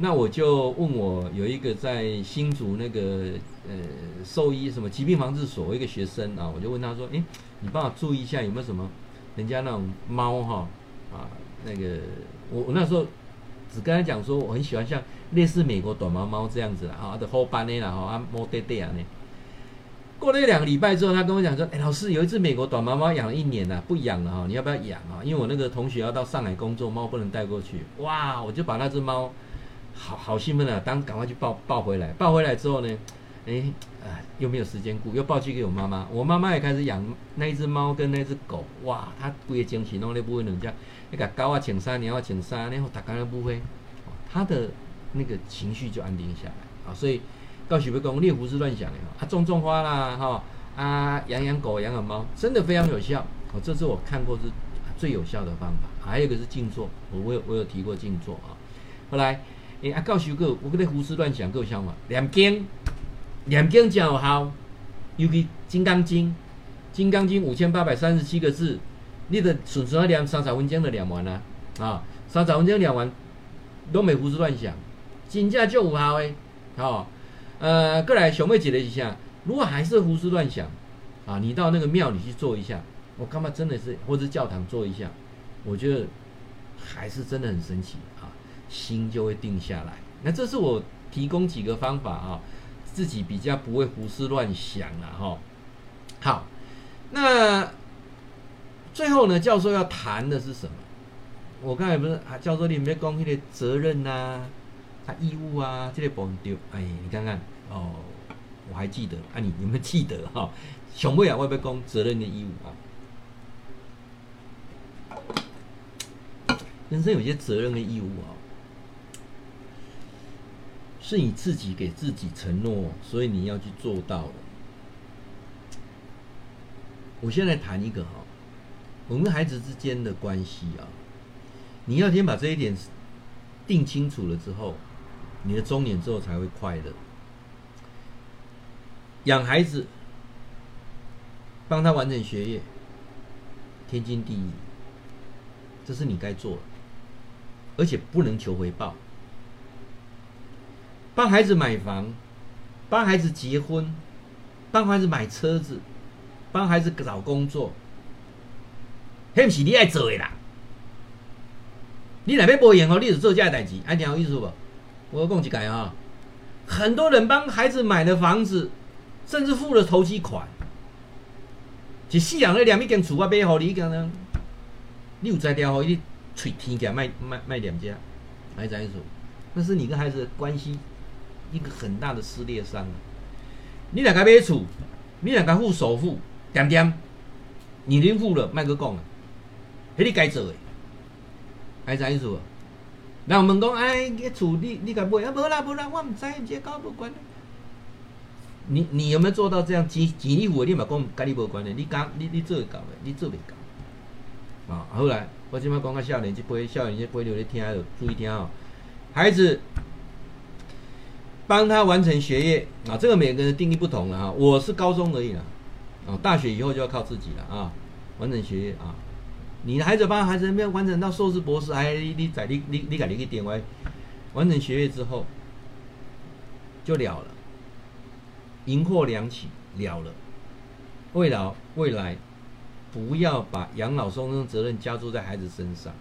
A: 那我就问我有一个在新竹那个呃兽医什么疾病防治所一个学生啊，我就问他说，诶，你帮我注意一下有没有什么人家那种猫哈啊那个我我那时候只跟他讲说我很喜欢像类似美国短毛猫这样子啦啊的后半呢啦哈啊摸爹爹啊呢。过了一两个礼拜之后，他跟我讲说，诶，老师有一只美国短毛猫养了一年了，不养了哈，你要不要养啊？因为我那个同学要到上海工作，猫不能带过去。哇，我就把那只猫。好好兴奋啊！当赶快去抱抱回来，抱回来之后呢，哎，啊，又没有时间顾，又抱去给我妈妈。我妈妈也开始养那一只猫跟那只狗。哇，她不会惊喜，弄那不会人家那个高啊，请三年啊，请三年后打开了不会，它的那个情绪就安定下来啊。所以告诉各位，你胡思乱想的啊，种种花啦，哈啊，养养狗，养养猫，真的非常有效。哦，这是我看过是最有效的方法。还有一个是静坐，我我有我有提过静坐啊。后来。诶，啊，教授个，我跟你胡思乱想够想法，念经，念经真有效，尤其《金刚经》，《金刚经》五千八百三十七个字，你的顺顺啊念三十分钟就念完了，啊，三十分钟念完，都没胡思乱想，真正就有效诶，好、呃，过来小妹姐了一下，如果还是胡思乱想，啊，你到那个庙里去做一下，我干嘛真的是，或者教堂做一下，我觉得还是真的很神奇啊。心就会定下来。那这是我提供几个方法啊，自己比较不会胡思乱想了哈。好，那最后呢，教授要谈的是什么？我刚才不是啊，教授你没讲那个责任呐、啊，啊义务啊，这个不丢。哎，你看看哦，我还记得啊，你有没有记得哈？熊妹啊，会不会讲责任的义务啊？人生有些责任的义务啊。是你自己给自己承诺，所以你要去做到。我现在谈一个哈，我们孩子之间的关系啊，你要先把这一点定清楚了之后，你的中年之后才会快乐。养孩子，帮他完成学业，天经地义，这是你该做的，而且不能求回报。帮孩子买房，帮孩子结婚，帮孩子买车子，帮孩子找工作，那不是你爱做的啦。你那边不演哦？你是做这代志，还听有意思不？我讲一改啊，很多人帮孩子买的房子，甚至付了头期款，一世人咧念一间厝啊买好你讲呢，你有才调好，你喙天价卖卖卖两家，还怎样说？那是你跟孩子的关系一个很大的撕裂伤。你两个买厝，你两个付首付，点点，你已经付了，卖个讲啊，迄你该做的。还怎样说？那我们讲，哎，这厝你你该买啊？无啦无啦，我唔知，这搞无关。你你有没有做到这样？钱钱你付，你嘛讲跟你无关的。你讲你你做会到的，你做袂到。啊，后来我今麦讲个少年，这辈少年这辈，你咧听，注意听哦。孩子，帮他完成学业啊，这个每个人定义不同了哈。我是高中而已啦，啊，大学以后就要靠自己了啊，完成学业啊。你的孩子帮孩子没有完成到硕士博士，哎，你你在你你你给你个点位，完成学业之后就了了，银货两起了了。未来未来，不要把养老送终责任加注在孩子身上，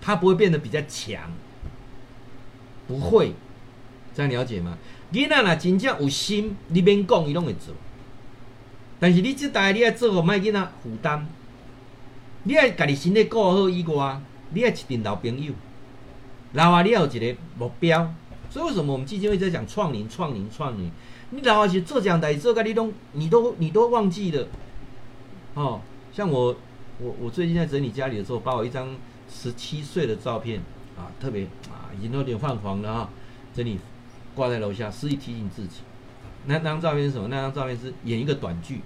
A: 他不会变得比较强，不会，这样了解吗？囡仔若真正有心，你免讲，伊拢会做。但是你这代你要做，唔爱囡仔负担。你爱家己身体顾好以外，你爱一群老朋友，老啊，你要有一个目标。所以为什么我们基金会在讲创龄、创龄、创龄？你老啊是做这样代，做个你都你都你都忘记了。哦，像我我我最近在整理家里的时候，把我一张十七岁的照片啊，特别啊已经有点泛黄了啊，整理挂在楼下，示意提醒自己。那张照片是什么？那张照片是演一个短剧。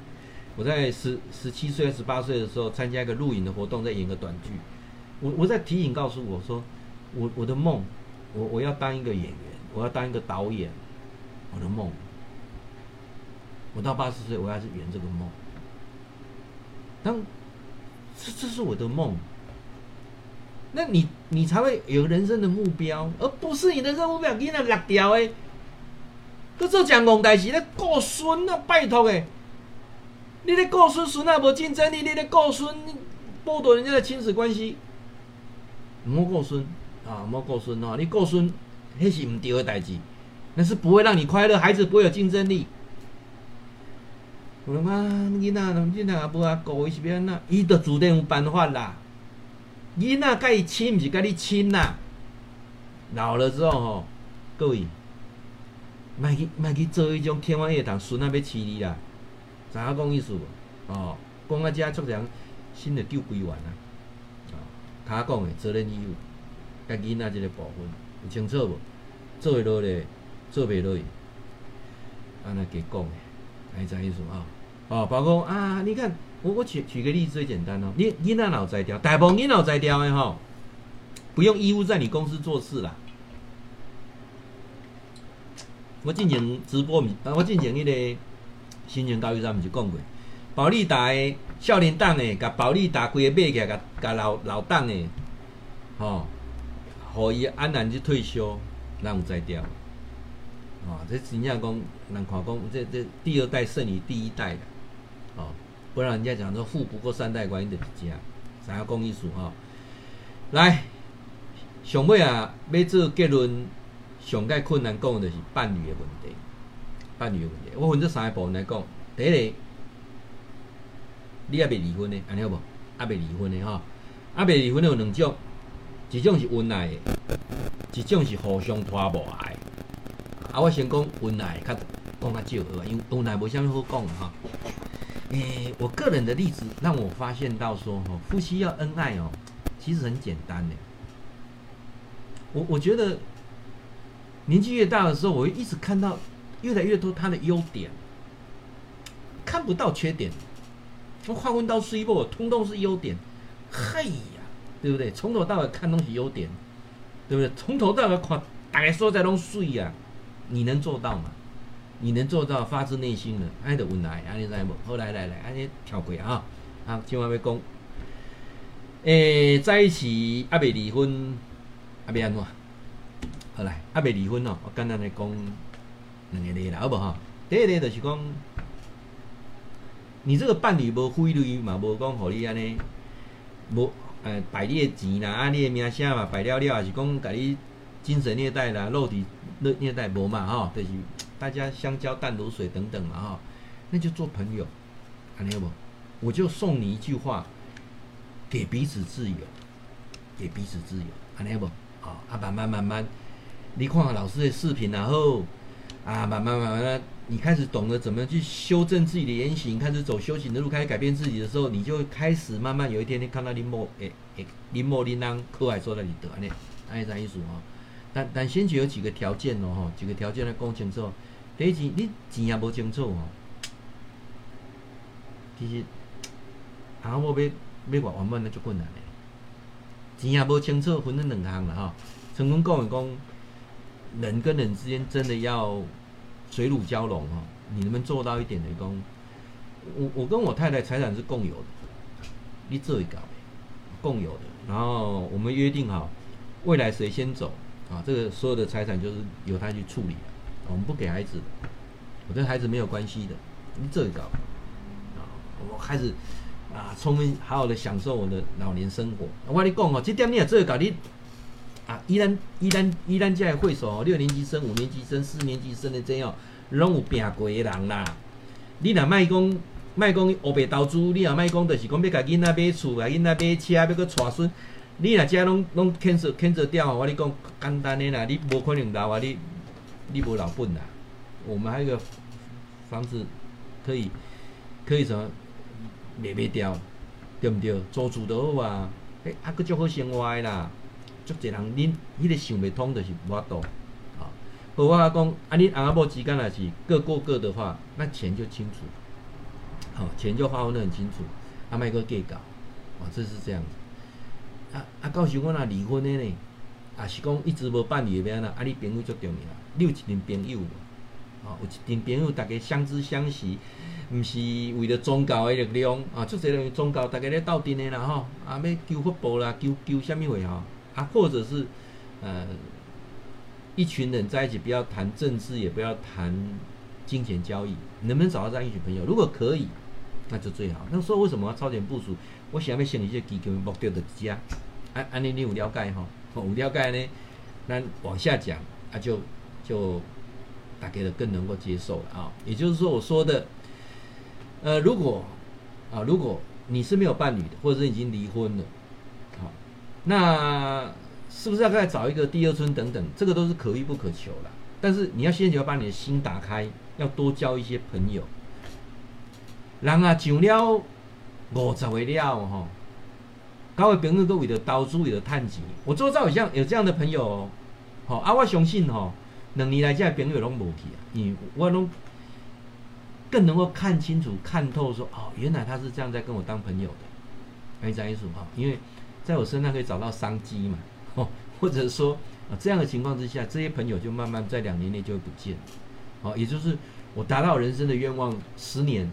A: 我在十十七岁、十八岁的时候参加一个录影的活动，在演个短剧。我我在提醒告诉我说，我我的梦，我我要当一个演员，我要当一个导演，我的梦。我到八十岁，我还是圆这个梦。当这这是我的梦，那你你才会有人生的目标，而不是你的人生目标给那落掉诶。搁做讲戆代志，那顾孙啊，拜托诶。你咧顾孙孙啊，无竞争力；你咧顾孙，剥夺人家的亲子关系。唔好顾孙啊，唔好顾孙哦！你顾孙，那是唔对的代志，那是不会让你快乐，孩子不会有竞争力。我讲，囡仔，囡仔也无阿顾，伊是要安怎？伊就注定有办法啦。囡仔甲伊亲，毋是甲你亲啦。老了之后吼，各位，莫去莫去做迄种天方夜谭，孙仔要饲你啦。知影讲意思无哦，讲啊，遮做人心的丢归完啊。啊，他讲的责任义务，甲囡仔这个部分有清楚无？做会落咧，做袂落去，安尼给讲的，还知意思啊？哦，包括啊，你看我我举举个例子最简单哦，你囡仔脑摘掉，大部分囡仔脑摘掉的吼，不用义务在你公司做事啦。我进前直播，啊，我进前迄个。新城教育站毋是讲过，保利达诶少年党诶，甲保利达规个买起，甲甲老老党诶，吼、哦，互伊安然去退休，咱有才调，吼、哦，这真正讲人看讲，这这第二代胜于第一代的，哦，不然人家讲说富不过三代，关系就是这样，知影讲意思吼。来，上尾啊，要做结论，上解困难讲的是伴侣诶问题。伴侣的问题，我分这三个部分来讲。第一个，你还未离婚的，安尼好无？还未离婚的哈，还未离婚的有两种，一种是恩爱的，一种是互相拖磨爱。啊，我先讲恩爱，较讲较少好，因为恩爱无啥物好讲哈。诶、欸，我个人的例子让我发现到说，吼，夫妻要恩爱哦，其实很简单的。我我觉得年纪越大的时候，我会一直看到。越来越多他的优点，看不到缺点。从划分到水果，通通是优点。嘿呀，对不对？从头到尾看东西优点，对不对？从头到尾看，大概说在拢水呀，你能做到吗？你能做到发自内心的爱的温爱，安尼在不？后来来来，安尼跳过啊！啊，千万别讲。诶，在一起阿未离婚，阿未安怎？好来，阿未离婚哦，我简单来讲。两个例啦，好不好？第一个就是讲，你这个伴侣无费虑嘛，无讲互你安尼，无呃摆你的钱啦，啊你的名声嘛摆了了，也是讲给你精神虐待啦、肉体虐虐待无嘛吼，就是大家相交淡如水等等嘛吼，那就做朋友，安尼无？我就送你一句话，给彼此自由，给彼此自由，安尼无？好，啊慢慢慢慢，你看老师的视频然后，啊慢慢慢慢。你开始懂得怎么去修正自己的言行，开始走修行的路，开始改变自己的时候，你就开始慢慢有一天，你看到林某诶诶林某林当课外说的你得呢，按这意思哦。但但先决有几个条件哦，吼，几个条件来讲清楚。第一件，你钱也无清楚哦，其实啊，我要要还完满那就困难嘞。钱也无清楚，分成两项了吼。成功讲的讲，人跟人之间真的要。水乳交融哈，你能不能做到一点的功？我我跟我太太财产是共有的，你这一个共有的，然后我们约定好，未来谁先走啊，这个所有的财产就是由他去处理，我们不给孩子，我跟孩子没有关系的，你这一个啊，我开始啊，充分好好的享受我的老年生活。我跟你讲哦，这点你也这一个你。啊，依然依然依然在会所六年级生、五年级生、四年级生的这样，拢有拼过的人啦。你若卖讲卖讲乌白投资，你若卖讲就是讲要甲囡仔买厝，甲囡仔买车，要个带孙，你若遮拢拢牵涉牵涉掉，我跟你讲简单的啦，你无可能老啊，你你无老本啦。我们还有个房子可以可以什么卖卖掉，对不对？租厝都好啊，诶、欸，还佫足好生活的啦。足侪人，恁迄个想袂通，就是无法度。好，和我讲，啊，恁阿某之间若是各过各的话，那钱就清楚。好，钱就划分得很清楚。啊，莫阁计较，啊，这是这样子。啊啊，到时我若离婚的呢，啊是讲一直无办理的边啊，啊，你朋友足重要，你有一群朋友，啊，有一群朋友，大家相知相惜，毋是为了宗教的力量，啊，足侪人宗教，大家咧斗阵的啦，吼，啊，要求福报啦，求求啥物货吼。啊，或者是，呃，一群人在一起，不要谈政治，也不要谈金钱交易，能不能找到这样一群朋友？如果可以，那就最好。那说为什么要超前部署？我想要先一些基金目标的家，安安尼你有了解哈？有了解呢，那往下讲啊，就就大概的更能够接受了啊。也就是说，我说的，呃，如果啊，如果你是没有伴侣的，或者是已经离婚了。那是不是要再找一个第二春等等？这个都是可遇不可求了。但是你要先要把你的心打开，要多交一些朋友。人啊，上了五十岁了吼，交的朋友都为了投资，为了趁钱。我周遭有像有这样的朋友哦，好啊，我相信吼，两年来这朋友拢无去啊，因为我拢更能够看清楚、看透说，说哦，原来他是这样在跟我当朋友的。没啥意思哈，因为。在我身上可以找到商机嘛？哦，或者说啊，这样的情况之下，这些朋友就慢慢在两年内就会不见了。哦，也就是我达到人生的愿望，十年，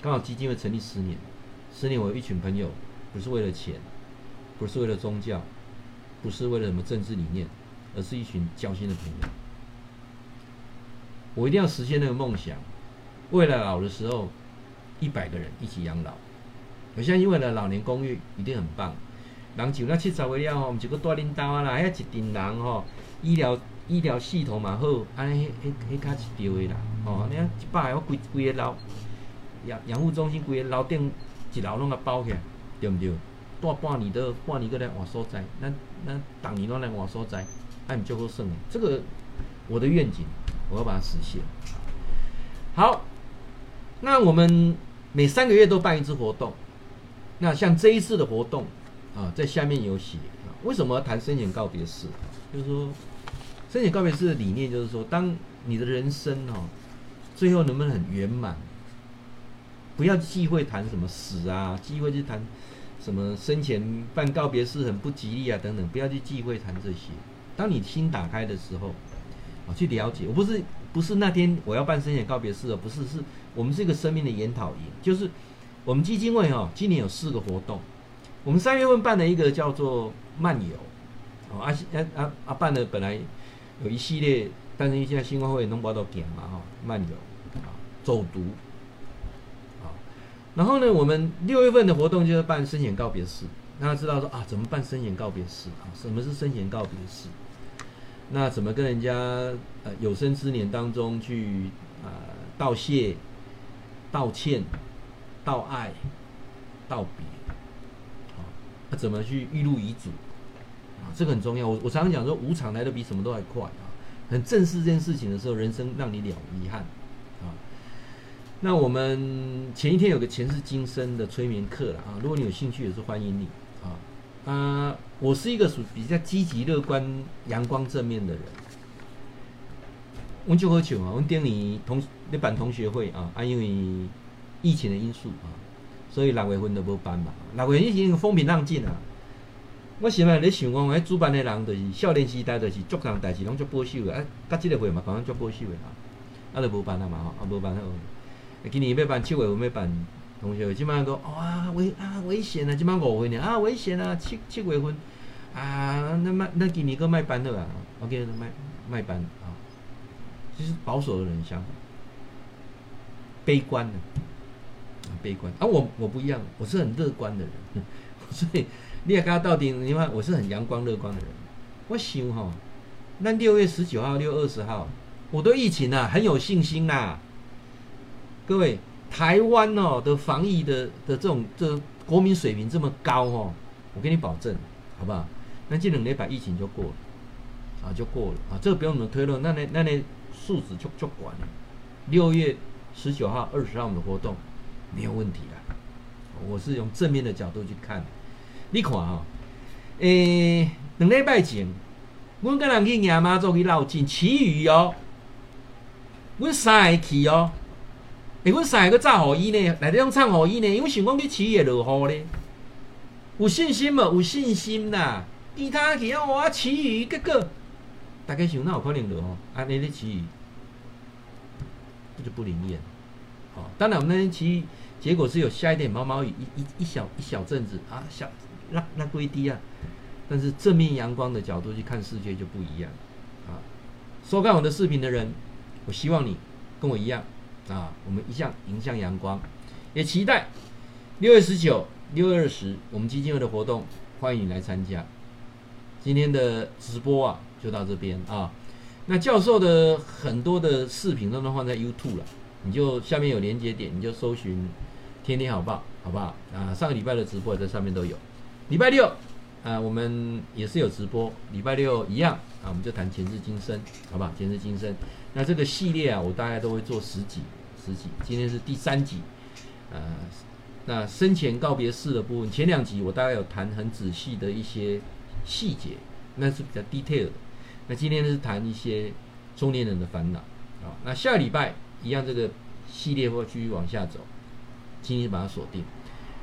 A: 刚好基金会成立十年，十年我有一群朋友，不是为了钱，不是为了宗教，不是为了什么政治理念，而是一群交心的朋友。我一定要实现那个梦想，未来老的时候，一百个人一起养老。我相信未来老年公寓一定很棒。人像那七十岁了吼，毋是阁住恁兜啊啦，遐一群人吼，医疗医疗系统嘛好，安尼迄迄迄较一条的啦，吼，你啊一百个我规规个楼养养护中心规个楼顶一楼拢甲包起来，对毋对？住半年都半年阁来换所在，咱咱逐年拢来换所在，那你就好算了。这个我的愿景，我要把它实现。好，那我们每三个月都办一次活动，那像这一次的活动。啊，在下面有写啊，为什么要谈生前告别式？就是说，生前告别式的理念就是说，当你的人生哦，最后能不能很圆满，不要忌讳谈什么死啊，忌讳去谈什么生前办告别式很不吉利啊等等，不要去忌讳谈这些。当你心打开的时候，啊，去了解，我不是不是那天我要办生前告别式哦，不是，是我们是一个生命的研讨营，就是我们基金会哈，今年有四个活动。我们三月份办了一个叫做漫游，哦，阿阿阿阿办的本来有一系列，但是现在新华会弄不到点嘛，哈，漫游啊，走读啊，然后呢，我们六月份的活动就是办生前告别式，大家知道说啊，怎么办生前告别式啊？什么是生前告别式？那怎么跟人家呃有生之年当中去啊、道谢、道歉、道爱、道别？啊，怎么去预录遗嘱？啊，这个很重要。我我常常讲说，无常来得比什么都还快啊！很正视这件事情的时候，人生让你了遗憾啊。那我们前一天有个前世今生的催眠课了啊，如果你有兴趣也是欢迎你啊。啊，我是一个属比较积极乐观、阳光正面的人。我就喝酒啊，我店里同那版同学会啊，啊因为疫情的因素啊，所以六月份就无办嘛。六月份已经风平浪静啊。我现在咧想讲，迄主办的人就是少年时代就是足项代志拢足保守的，啊，甲即个会嘛，刚刚足保守的啊，啊，就无办啊嘛吼，啊，无办好。今年要办七月份要办同学会，即摆讲哇危啊危险啊！即摆五月份啊危险啊！七七月份啊，那卖那今年个卖办的啊，OK，卖卖办啊，其实保守的人想法，悲观的，悲观啊！我我不一样，我是很乐观的人，所以你也看到底，你看我是很阳光乐观的人。我想哈，那六月十九号、六月二十号，我对疫情啊很有信心呐、啊。各位，台湾哦的防疫的的这种这国民水平这么高哦，我给你保证，好不好？那这两礼拜疫情就过了，啊就过了啊，这个不用我们推论，那那那那数字就就管了。六月十九号、二十号我们的活动没有问题的，我是用正面的角度去看。你看啊、哦，诶、两礼拜前，我跟人去亚妈做去绕境，其余哦，我三个去哦。诶，阮三个炸雨衣呢？来这种唱雨衣呢？因为想讲你起也落雨呢，有信心嘛？有信心啦！其他去啊，我起鱼，结果大家想那有可能落雨？啊，你咧起雨，这就不灵验。好、哦，当然我们那天起，结果是有下一点毛毛雨，一一一小一小阵子啊，小那那归低啊。但是正面阳光的角度去看世界就不一样啊。收看我的视频的人，我希望你跟我一样。啊，我们一向迎向阳光，也期待六月十九、六月二十我们基金会的活动，欢迎你来参加。今天的直播啊，就到这边啊。那教授的很多的视频都能放在 YouTube 了，你就下面有连接点，你就搜寻“天天好报”，好不好？啊，上个礼拜的直播在上面都有。礼拜六啊，我们也是有直播，礼拜六一样啊，我们就谈前世今生，好不好？前世今生，那这个系列啊，我大概都会做十集。十集，今天是第三集，呃，那生前告别式的部分，前两集我大概有谈很仔细的一些细节，那是比较 detail 的。那今天是谈一些中年人的烦恼，啊，那下个礼拜一样，这个系列会继续往下走，今天把它锁定。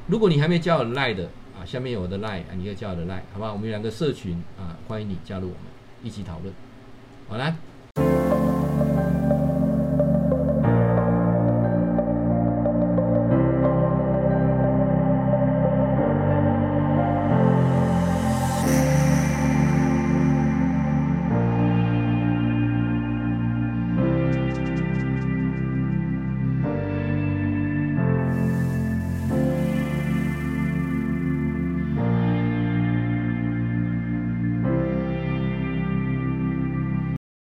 A: 如果你还没加我的 line 的啊，下面有我的 line 啊，你可以加我的 line，好不好？我们有两个社群啊，欢迎你加入我们一起讨论。好啦。